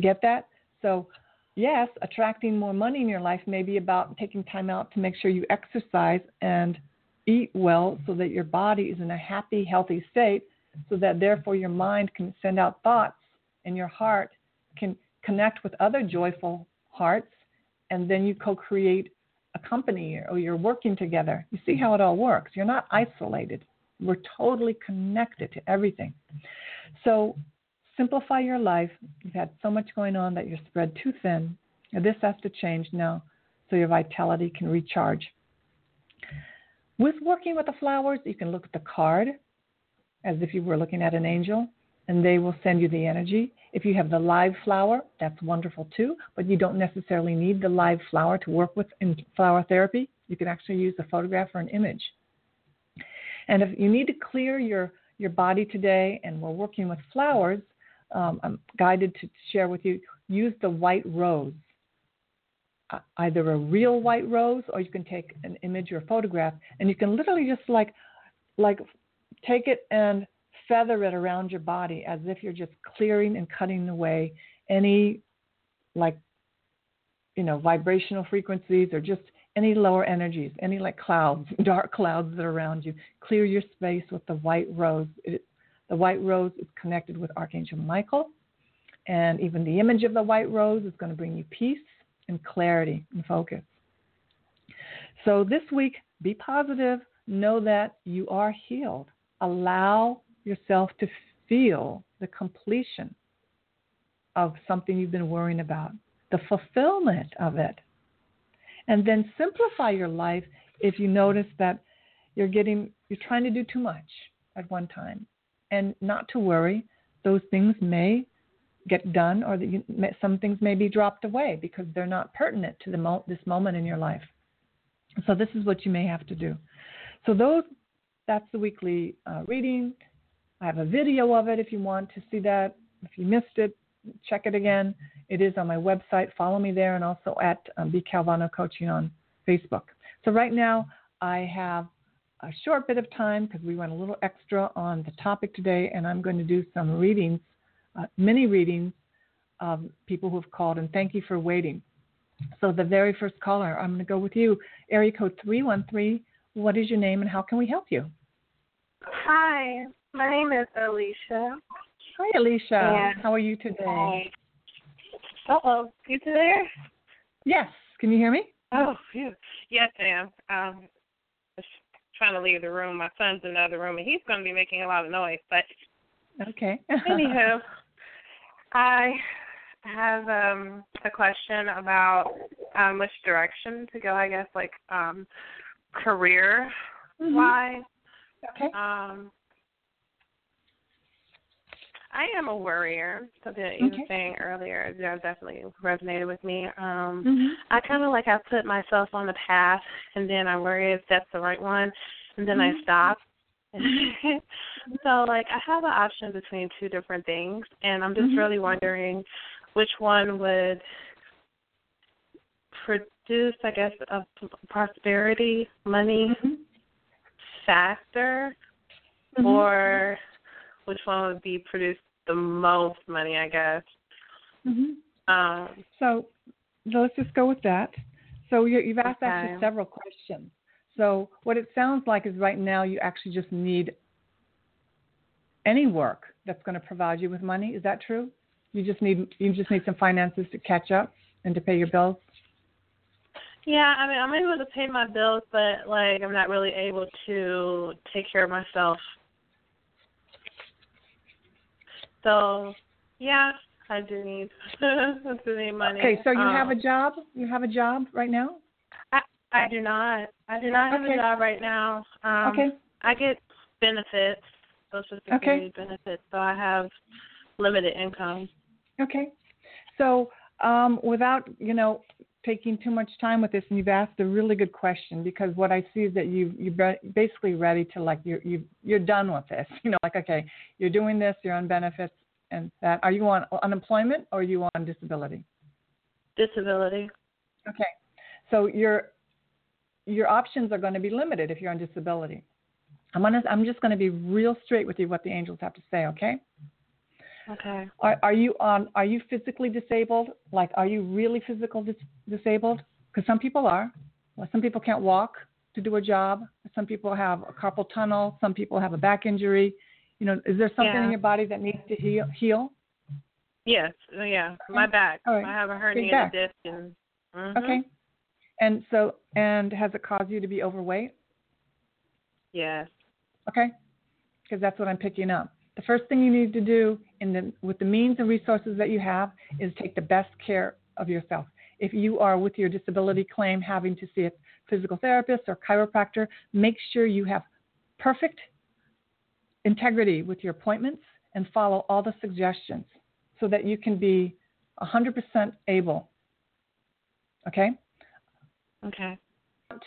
[SPEAKER 2] Get that? So, yes, attracting more money in your life may be about taking time out to make sure you exercise and eat well so that your body is in a happy, healthy state so that therefore your mind can send out thoughts and your heart can connect with other joyful hearts and then you co-create a company or you're working together. You see how it all works. You're not isolated. We're totally connected to everything. So simplify your life. You've had so much going on that you're spread too thin. This has to change now so your vitality can recharge. With working with the flowers you can look at the card as if you were looking at an angel, and they will send you the energy. If you have the live flower, that's wonderful too, but you don't necessarily need the live flower to work with in flower therapy. You can actually use a photograph or an image. And if you need to clear your, your body today, and we're working with flowers, um, I'm guided to share with you use the white rose. Uh, either a real white rose, or you can take an image or photograph, and you can literally just like, like, take it and feather it around your body as if you're just clearing and cutting away any, like, you know, vibrational frequencies or just any lower energies, any like clouds, <laughs> dark clouds that are around you. Clear your space with the white rose. It, the white rose is connected with Archangel Michael, and even the image of the white rose is going to bring you peace and clarity and focus. So this week, be positive. Know that you are healed. Allow yourself to feel the completion of something you've been worrying about, the fulfillment of it. And then simplify your life if you notice that you're getting you're trying to do too much at one time and not to worry. Those things may get done, or that you, some things may be dropped away because they're not pertinent to the mo- this moment in your life. So this is what you may have to do. So those, that's the weekly uh, reading. I have a video of it if you want to see that. If you missed it, check it again. It is on my website. Follow me there, and also at um, B Calvano Coaching on Facebook. So right now I have a short bit of time because we went a little extra on the topic today, and I'm going to do some readings, uh, mini readings of people who have called, and thank you for waiting. So, the very first caller, I'm going to go with you, area code 313. What is your name and how can we help you?
[SPEAKER 3] Hi, my name is Alicia.
[SPEAKER 2] Hi, Alicia. And how are you today?
[SPEAKER 3] Hello, you there?
[SPEAKER 2] Yes. Can you hear me?
[SPEAKER 3] Oh, phew. yes, I am. Um, trying to leave the room. My son's in the other room, and he's going to be making a lot of noise. But
[SPEAKER 2] okay. <laughs>
[SPEAKER 3] anywho, I have um, a question about um, which direction to go. I guess like um, career wise.
[SPEAKER 2] Mm-hmm. Okay.
[SPEAKER 3] Um, I am a worrier. Something that you
[SPEAKER 2] okay.
[SPEAKER 3] were saying earlier that definitely resonated with me. Um,
[SPEAKER 2] mm-hmm.
[SPEAKER 3] I kind of like I put myself on the path, and then I worry if that's the right one, and then
[SPEAKER 2] mm-hmm.
[SPEAKER 3] I stop. <laughs> <laughs> so like I have an option between two different things, and I'm just
[SPEAKER 2] mm-hmm.
[SPEAKER 3] really wondering which one would produce, I guess, a prosperity, money
[SPEAKER 2] mm-hmm.
[SPEAKER 3] faster, or which one would be produce the most money, I guess.
[SPEAKER 2] Mm-hmm.
[SPEAKER 3] Um,
[SPEAKER 2] so let's just go with that. So you have asked
[SPEAKER 3] okay.
[SPEAKER 2] actually several questions. So what it sounds like is right now you actually just need any work that's going to provide you with money. Is that true? You just need you just need some finances to catch up and to pay your bills.
[SPEAKER 3] Yeah, I mean I'm able to pay my bills, but like I'm not really able to take care of myself So, yeah, I do need I do need money.
[SPEAKER 2] Okay, so you
[SPEAKER 3] um,
[SPEAKER 2] have a job? You have a job right now?
[SPEAKER 3] I I do not. I do not have
[SPEAKER 2] okay.
[SPEAKER 3] a job right now. Um,
[SPEAKER 2] okay.
[SPEAKER 3] I get benefits, social security
[SPEAKER 2] okay.
[SPEAKER 3] benefits, so I have limited income.
[SPEAKER 2] Okay. So, um, without you know taking too much time with this, and you've asked a really good question because what I see is that you you're basically ready to like you you you're done with this. <laughs> You know, like okay, you're doing this, you're on benefits and that. Are you on unemployment or are you on disability?
[SPEAKER 3] Disability.
[SPEAKER 2] Okay, so your your options are going to be limited if you're on disability. I'm gonna I'm just going to be real straight with you what the angels have to say. Okay.
[SPEAKER 3] Okay.
[SPEAKER 2] Are, are you on? Are you physically disabled? Like, are you really physical dis- disabled? Because some people are. Well, some people can't walk to do a job. Some people have a carpal tunnel. Some people have a back injury. You know, is there something
[SPEAKER 3] yeah.
[SPEAKER 2] in your body that needs to heal? heal?
[SPEAKER 3] Yes. Yeah. My back.
[SPEAKER 2] Right.
[SPEAKER 3] I have a herniated
[SPEAKER 2] back.
[SPEAKER 3] disc. And, mm-hmm.
[SPEAKER 2] Okay. And so, and has it caused you to be overweight?
[SPEAKER 3] Yes.
[SPEAKER 2] Okay. Because that's what I'm picking up. The first thing you need to do in the, with the means and resources that you have is take the best care of yourself. If you are with your disability claim having to see a physical therapist or chiropractor, make sure you have perfect integrity with your appointments and follow all the suggestions so that you can be 100% able. Okay?
[SPEAKER 3] Okay.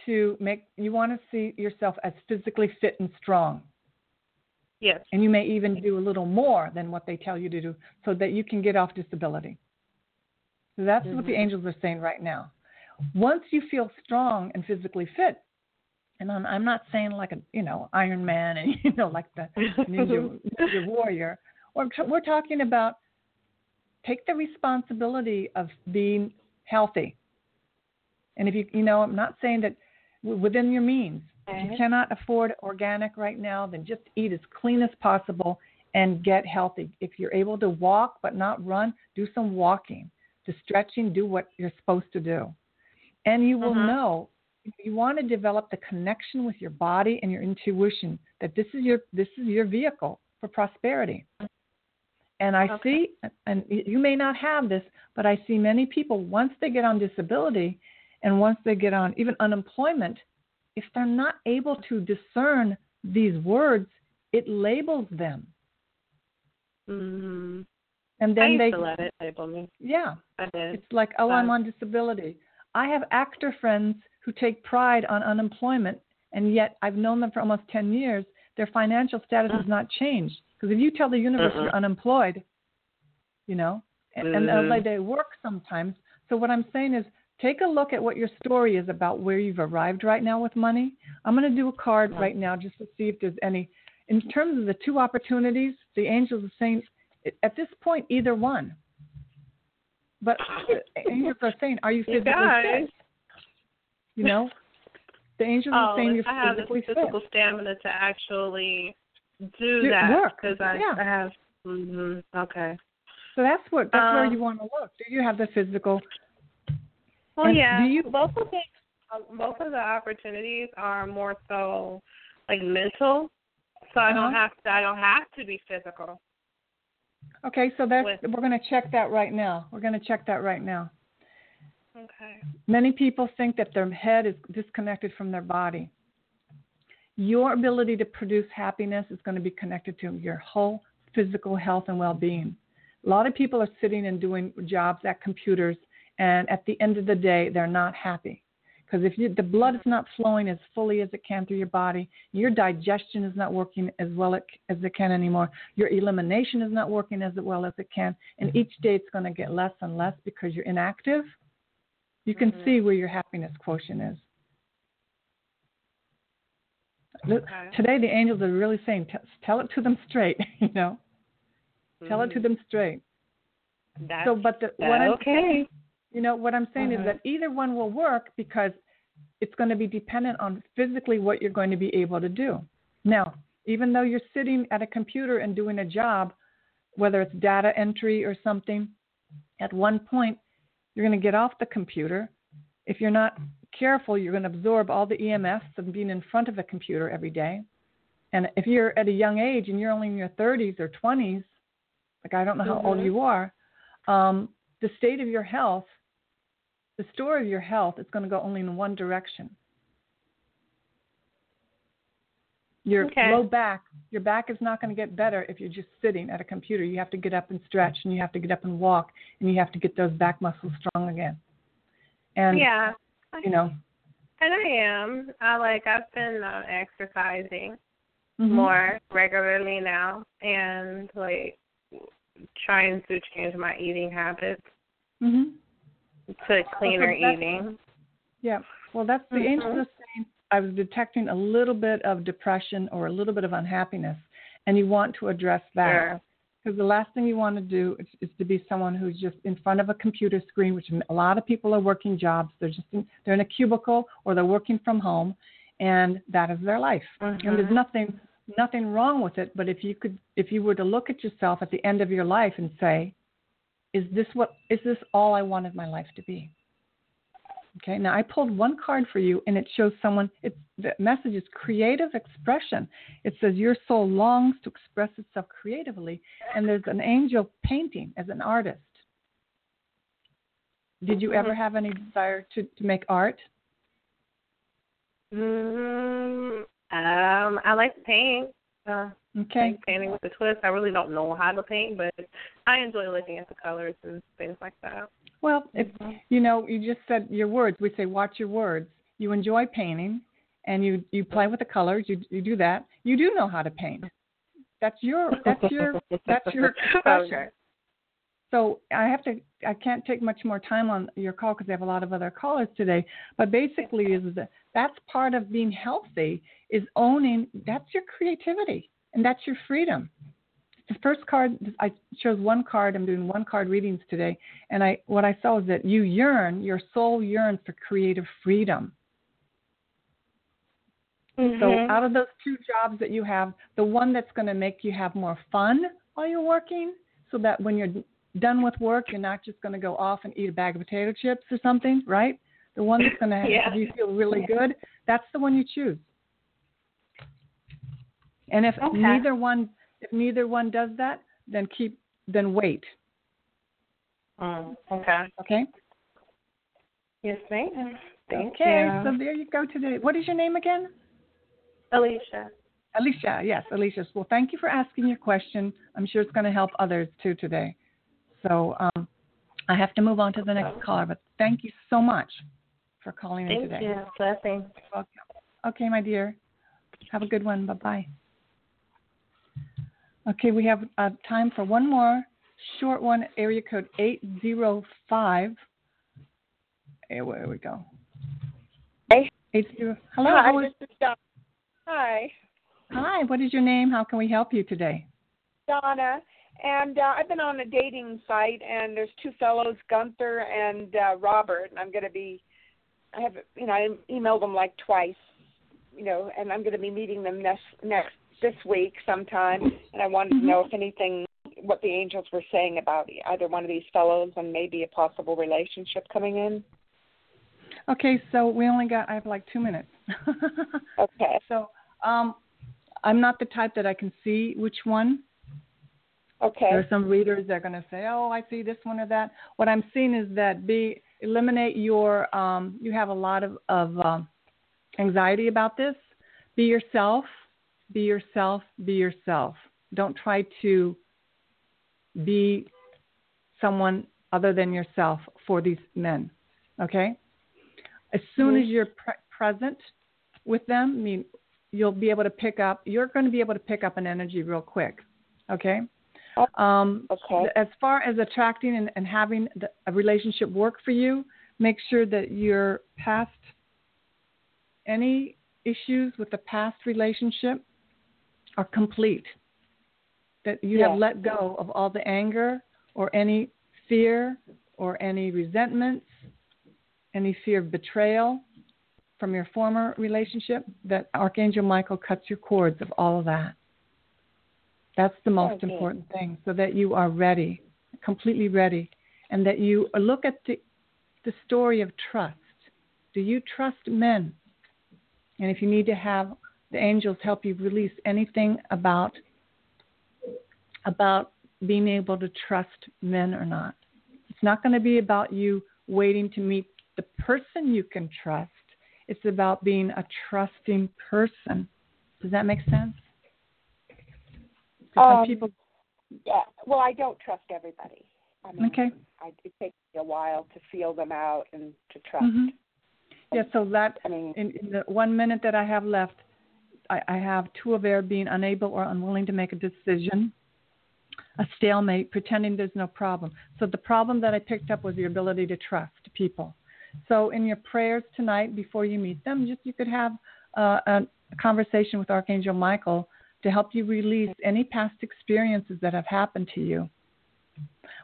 [SPEAKER 2] to make you want to see yourself as physically fit and strong.
[SPEAKER 3] Yes.
[SPEAKER 2] And you may even do a little more than what they tell you to do so that you can get off disability. So that's mm-hmm. what the mm-hmm. angels are saying right now. Once you feel strong and physically fit, and I'm, I'm not saying like a you know Iron Man and <laughs> you know like the ninja, ninja <laughs> warrior. We're, we're talking about take the responsibility of being healthy. And if you you know I'm not saying that within your means. If you cannot afford organic right now, then just eat as clean as possible and get healthy. If you're able to walk but not run, do some walking, do stretching, do what you're supposed to do. And you will uh-huh. know you want to develop the connection with your body and your intuition that this is your this is your vehicle for prosperity. And I okay. see, and you may not have this, but I see many people once they get on disability and once they get on even unemployment, if they're not able to discern these words, it labels them.
[SPEAKER 3] Mm-hmm.
[SPEAKER 2] And then
[SPEAKER 3] I used
[SPEAKER 2] they
[SPEAKER 3] to let it label me.
[SPEAKER 2] Yeah,
[SPEAKER 3] I did.
[SPEAKER 2] It's like, oh, I'm on disability. I have actor friends who take pride on unemployment, and yet I've known them for almost 10 years. Their financial status has not changed. Because if you tell the universe uh-uh. you're unemployed, you know, and, mm-hmm. and like they work sometimes. So what I'm saying is, take a look at what your story is about where you've arrived right now with money. I'm going to do a card right now just to see if there's any. In terms of the two opportunities, the angels are saying at this point either one. But the angels are saying, are you physically
[SPEAKER 3] you
[SPEAKER 2] fit? You know, the angels
[SPEAKER 3] oh,
[SPEAKER 2] are saying you're
[SPEAKER 3] I have the physical
[SPEAKER 2] fit.
[SPEAKER 3] stamina to actually do,
[SPEAKER 2] do
[SPEAKER 3] that because I,
[SPEAKER 2] yeah.
[SPEAKER 3] I have. Mm-hmm, okay.
[SPEAKER 2] So that's what that's
[SPEAKER 3] um,
[SPEAKER 2] where you want to look. Do you have the physical?
[SPEAKER 3] Well,
[SPEAKER 2] and
[SPEAKER 3] yeah.
[SPEAKER 2] Do you,
[SPEAKER 3] both of the both of the opportunities are more so like mental, so I
[SPEAKER 2] uh-huh.
[SPEAKER 3] don't have to. I don't have to be physical.
[SPEAKER 2] Okay, so that's
[SPEAKER 3] With,
[SPEAKER 2] we're going to check that right now. We're going to check that right now.
[SPEAKER 3] Okay.
[SPEAKER 2] Many people think that their head is disconnected from their body. Your ability to produce happiness is going to be connected to your whole physical health and well being. A lot of people are sitting and doing jobs at computers, and at the end of the day, they're not happy. Because if you, the blood is not flowing as fully as it can through your body, your digestion is not working as well as it can anymore. Your elimination is not working as well as it can, and each day it's going to get less and less because you're inactive you can mm-hmm. see where your happiness quotient is.
[SPEAKER 3] Okay.
[SPEAKER 2] Today, the angels are really saying, tell it to them straight, <laughs> you know. Mm-hmm. Tell it to
[SPEAKER 3] mm-hmm.
[SPEAKER 2] them straight.
[SPEAKER 3] That's,
[SPEAKER 2] so, but the, what
[SPEAKER 3] I'm, okay.
[SPEAKER 2] You know, what I'm saying
[SPEAKER 3] mm-hmm.
[SPEAKER 2] is that either one will work because it's going to be dependent on physically what you're going to be able to do. Now, even though you're sitting at a computer and doing a job, whether it's data entry or something, at one point you're going to get off the computer. If you're not careful, you're going to absorb all the EMFs of being in front of a computer every day. And if you're at a young age and you're only in your 30s or 20s, like I don't know how mm-hmm. old you are, um, the state of your health, the story of your health is going to go only in one direction. Your
[SPEAKER 3] okay.
[SPEAKER 2] low back, your back is not going to get better if you're just sitting at a computer. You have to get up and stretch, and you have to get up and walk, and you have to get those back muscles strong again. And
[SPEAKER 3] yeah,
[SPEAKER 2] you know.
[SPEAKER 3] And I am. I like I've been uh, exercising
[SPEAKER 2] mm-hmm.
[SPEAKER 3] more regularly now, and like trying to change my eating habits
[SPEAKER 2] mm-hmm.
[SPEAKER 3] To a cleaner
[SPEAKER 2] well,
[SPEAKER 3] eating.
[SPEAKER 2] Yeah. Well, that's the
[SPEAKER 3] mm-hmm.
[SPEAKER 2] angel is saying I was detecting a little bit of depression or a little bit of unhappiness, and you want to address that. Because
[SPEAKER 3] sure.
[SPEAKER 2] the last thing you want to do is, is, to be someone who's just in front of a computer screen, which a lot of people are working jobs. They're just in, they're in a cubicle or they're working from home, and that is their life.
[SPEAKER 3] Mm-hmm.
[SPEAKER 2] And there's nothing nothing wrong with it. But if you could, if you were to look at yourself at the end of your life and say, "Is this what? Is this all I wanted my life to be?" Okay, now I pulled one card for you and it shows someone, it, the message is creative expression. It says your soul longs to express itself creatively, and there's an angel painting as an artist. Did you ever have any desire to, to make art?
[SPEAKER 3] Mm, um, I like to paint. Uh,
[SPEAKER 2] okay.
[SPEAKER 3] Painting with a twist. I really don't know how to paint, but I enjoy looking at the colors and things like that.
[SPEAKER 2] Well, if
[SPEAKER 3] mm-hmm.
[SPEAKER 2] you know, you just said your words. We say watch your words, you enjoy painting, and you you play with the colors. You you do that. You do know how to paint. That's your that's your that's your <laughs> profession.
[SPEAKER 3] Okay.
[SPEAKER 2] So I have to I can't take much more time on your call because I have a lot of other callers today. But basically, is that that's part of being healthy is owning that's your creativity and that's your freedom. The first card I chose one card. I'm doing one card readings today, and I what I saw is that you yearn, your soul yearns for creative freedom.
[SPEAKER 3] Mhm.
[SPEAKER 2] So out of those two jobs that you have, the one that's going to make you have more fun while you're working, so that when you're done with work, you're not just going to go off and eat a bag of potato chips or something, right? The one that's going <laughs> to
[SPEAKER 3] Yeah.
[SPEAKER 2] have you feel really good, that's the one you choose. And if
[SPEAKER 3] Okay.
[SPEAKER 2] neither one if neither one does that, then keep then wait,
[SPEAKER 3] Mm, okay.
[SPEAKER 2] okay?
[SPEAKER 3] Yes, ma'am. Thank
[SPEAKER 2] okay,
[SPEAKER 3] you.
[SPEAKER 2] so there you go today. What is your name again?
[SPEAKER 3] Alicia.
[SPEAKER 2] Alicia, yes, Alicia. Well, thank you for asking your question. I'm sure it's going to help others too today. So um, I have to move on to the next caller, but thank you so much for calling in
[SPEAKER 3] Thank
[SPEAKER 2] today.
[SPEAKER 3] you. Blessings.
[SPEAKER 2] Welcome. Okay, my dear. Have a good one. Bye bye. Okay, we have uh, time for one more short one. Area code 805. Hey, where we go?
[SPEAKER 4] Hey.
[SPEAKER 2] 80. Hello.
[SPEAKER 4] Hi,
[SPEAKER 2] how is-
[SPEAKER 4] this is Donna. Hi,
[SPEAKER 2] Hi, what is your name? How can we help you today?
[SPEAKER 4] Donna. And uh, I've been on a dating site, and there's two fellows, Gunther and uh, Robert. And I'm going to be, I have, you know, I emailed them like twice, you know, and I'm going to be meeting them next next this week sometime. And I wanted to know if anything, what the angels were saying about either one of these fellows, and maybe a possible relationship coming in.
[SPEAKER 2] Okay, so we only got I have like two minutes. <laughs>
[SPEAKER 4] Okay.
[SPEAKER 2] so um, I'm not the type that I can see which one.
[SPEAKER 4] Okay.
[SPEAKER 2] There are some readers that are going to say, "Oh, I see this one or that." What I'm seeing is that be eliminate your. Um, you have a lot of of um, anxiety about this. Be yourself. Be yourself. Be yourself. Don't try to be someone other than yourself for these men. Okay. As soon
[SPEAKER 4] Mhm.
[SPEAKER 2] as you're pre- present with them, I mean, you'll be able to pick up. You're going to be able to pick up an energy real quick. Okay. Um,
[SPEAKER 4] Okay.
[SPEAKER 2] As far as attracting and, and having the, a relationship work for you, make sure that you're past any issues with the past relationship are complete. That you have let go of all the anger or any fear or any resentments, any fear of betrayal from your former relationship, that Archangel Michael cuts your cords of all of that. That's the oh, most
[SPEAKER 4] Okay.
[SPEAKER 2] important thing, so that you are ready, completely ready, and that you look at the, the story of trust. Do you trust men? And if you need to have the angels help you release anything about about being able to trust men or not. It's not going to be about you waiting to meet the person you can trust. It's about being a trusting person. Does that make sense? 'Cause
[SPEAKER 4] Um,
[SPEAKER 2] people
[SPEAKER 4] Yeah. Well, I don't trust everybody. I mean,
[SPEAKER 2] Okay.
[SPEAKER 4] I, it takes me a while to feel them out and to trust.
[SPEAKER 2] Mhm. Yeah, so that
[SPEAKER 4] I mean,
[SPEAKER 2] in, in the one minute that I have left, I, I have two of air being unable or unwilling to make a decision, a stalemate, pretending there's no problem. So the problem that I picked up was your ability to trust people. So in your prayers tonight, before you meet them, just you could have uh, a, a conversation with Archangel Michael to help you release any past experiences that have happened to you,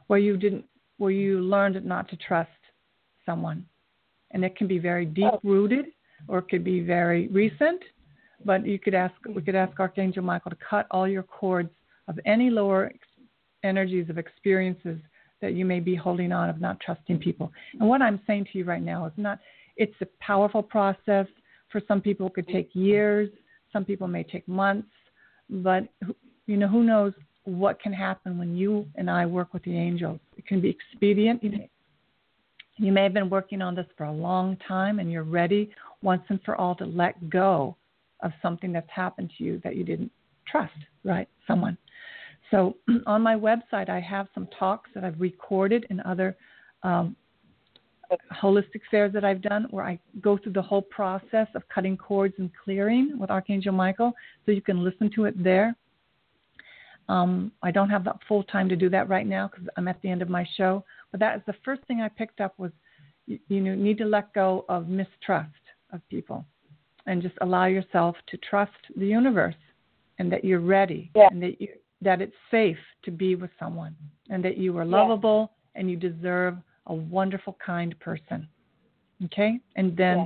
[SPEAKER 2] where you didn't, where you learned not to trust someone and it can be very deep rooted or it could be very recent. But you could ask, we could ask Archangel Michael to cut all your cords of any lower ex- energies of experiences that you may be holding on of not trusting people. And what I'm saying to you right now is not, it's a powerful process. For some people, it could take years. Some people may take months. But you know, who knows what can happen when you and I work with the angels? It can be expedient. You may have been working on this for a long time and you're ready once and for all to let go of something that's happened to you that you didn't trust, right? Someone. So <clears throat> on my website, I have some talks that I've recorded and other um, holistic fairs that I've done where I go through the whole process of cutting cords and clearing with Archangel Michael, so you can listen to it there. Um, I don't have that full time to do that right now because I'm at the end of my show. But that is the first thing I picked up was you, you need to let go of mistrust of people and just allow yourself to trust the universe and that you're ready
[SPEAKER 4] yeah.
[SPEAKER 2] and that you that it's safe to be with someone and that you are lovable yeah. and you deserve a wonderful kind person okay and then
[SPEAKER 4] yeah.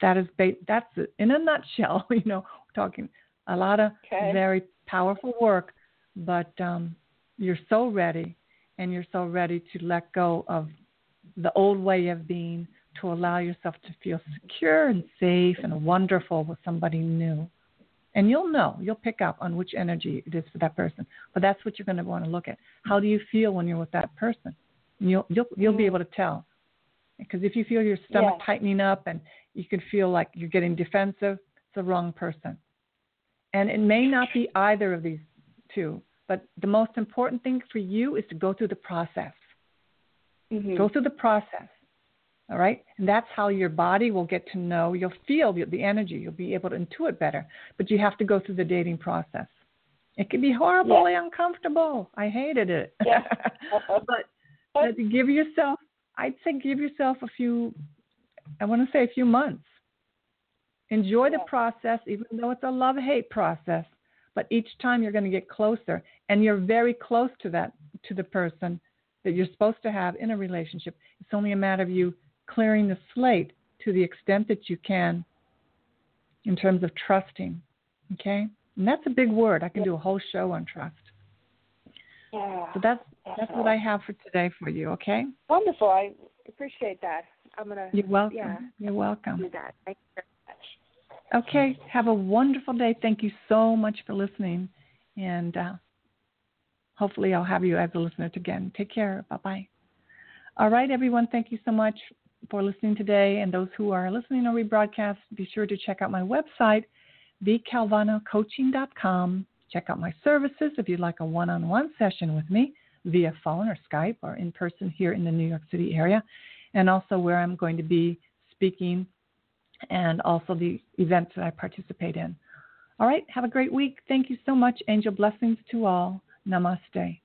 [SPEAKER 2] that is ba- that's it. in a nutshell <laughs> you know talking a lot of
[SPEAKER 4] okay.
[SPEAKER 2] very powerful work but um you're so ready and you're so ready to let go of the old way of being to allow yourself to feel secure and safe and wonderful with somebody new. And you'll know, you'll pick up on which energy it is for that person. But that's what you're going to want to look at. How do you feel when you're with that person? You'll you'll you'll be able to tell. Because if you feel your stomach
[SPEAKER 4] yeah.
[SPEAKER 2] tightening up and you can feel like you're getting defensive, it's the wrong person. And it may not be either of these two, but the most important thing for you is to go through the process.
[SPEAKER 4] Mm-hmm.
[SPEAKER 2] Go through the process. All right? And that's how your body will get to know. You'll feel the, the energy. You'll be able to intuit better. But you have to go through the dating process. It can be horribly
[SPEAKER 4] yeah.
[SPEAKER 2] uncomfortable. I hated it.
[SPEAKER 4] Yeah. <laughs> <laughs>
[SPEAKER 2] but, but give yourself, I'd say give yourself a few, I want to say a few months. Enjoy the process, even though it's a love hate process. But each time you're going to get closer, and you're very close to that, to the person that you're supposed to have in a relationship. It's only a matter of you clearing the slate to the extent that you can in terms of trusting. Okay? And that's a big word. I can do a whole show on trust.
[SPEAKER 4] Yeah.
[SPEAKER 2] So that's that's what I have for today for you, okay?
[SPEAKER 4] Wonderful. I appreciate that. I'm gonna
[SPEAKER 2] You're welcome.
[SPEAKER 4] Yeah.
[SPEAKER 2] You're welcome.
[SPEAKER 4] do that. Thank you very much.
[SPEAKER 2] Okay. Have a wonderful day. Thank you so much for listening. And uh, hopefully I'll have you as a listener again. Take care. Bye bye. All right, everyone. Thank you so much for listening today. And those who are listening or rebroadcast, be sure to check out my website, bcalvanocoaching.com. Check out my services if you'd like a one on one session with me via phone or Skype or in person here in the New York City area, and also where I'm going to be speaking and also the events that I participate in. All right, have a great week. Thank you so much. Angel blessings to all. Namaste.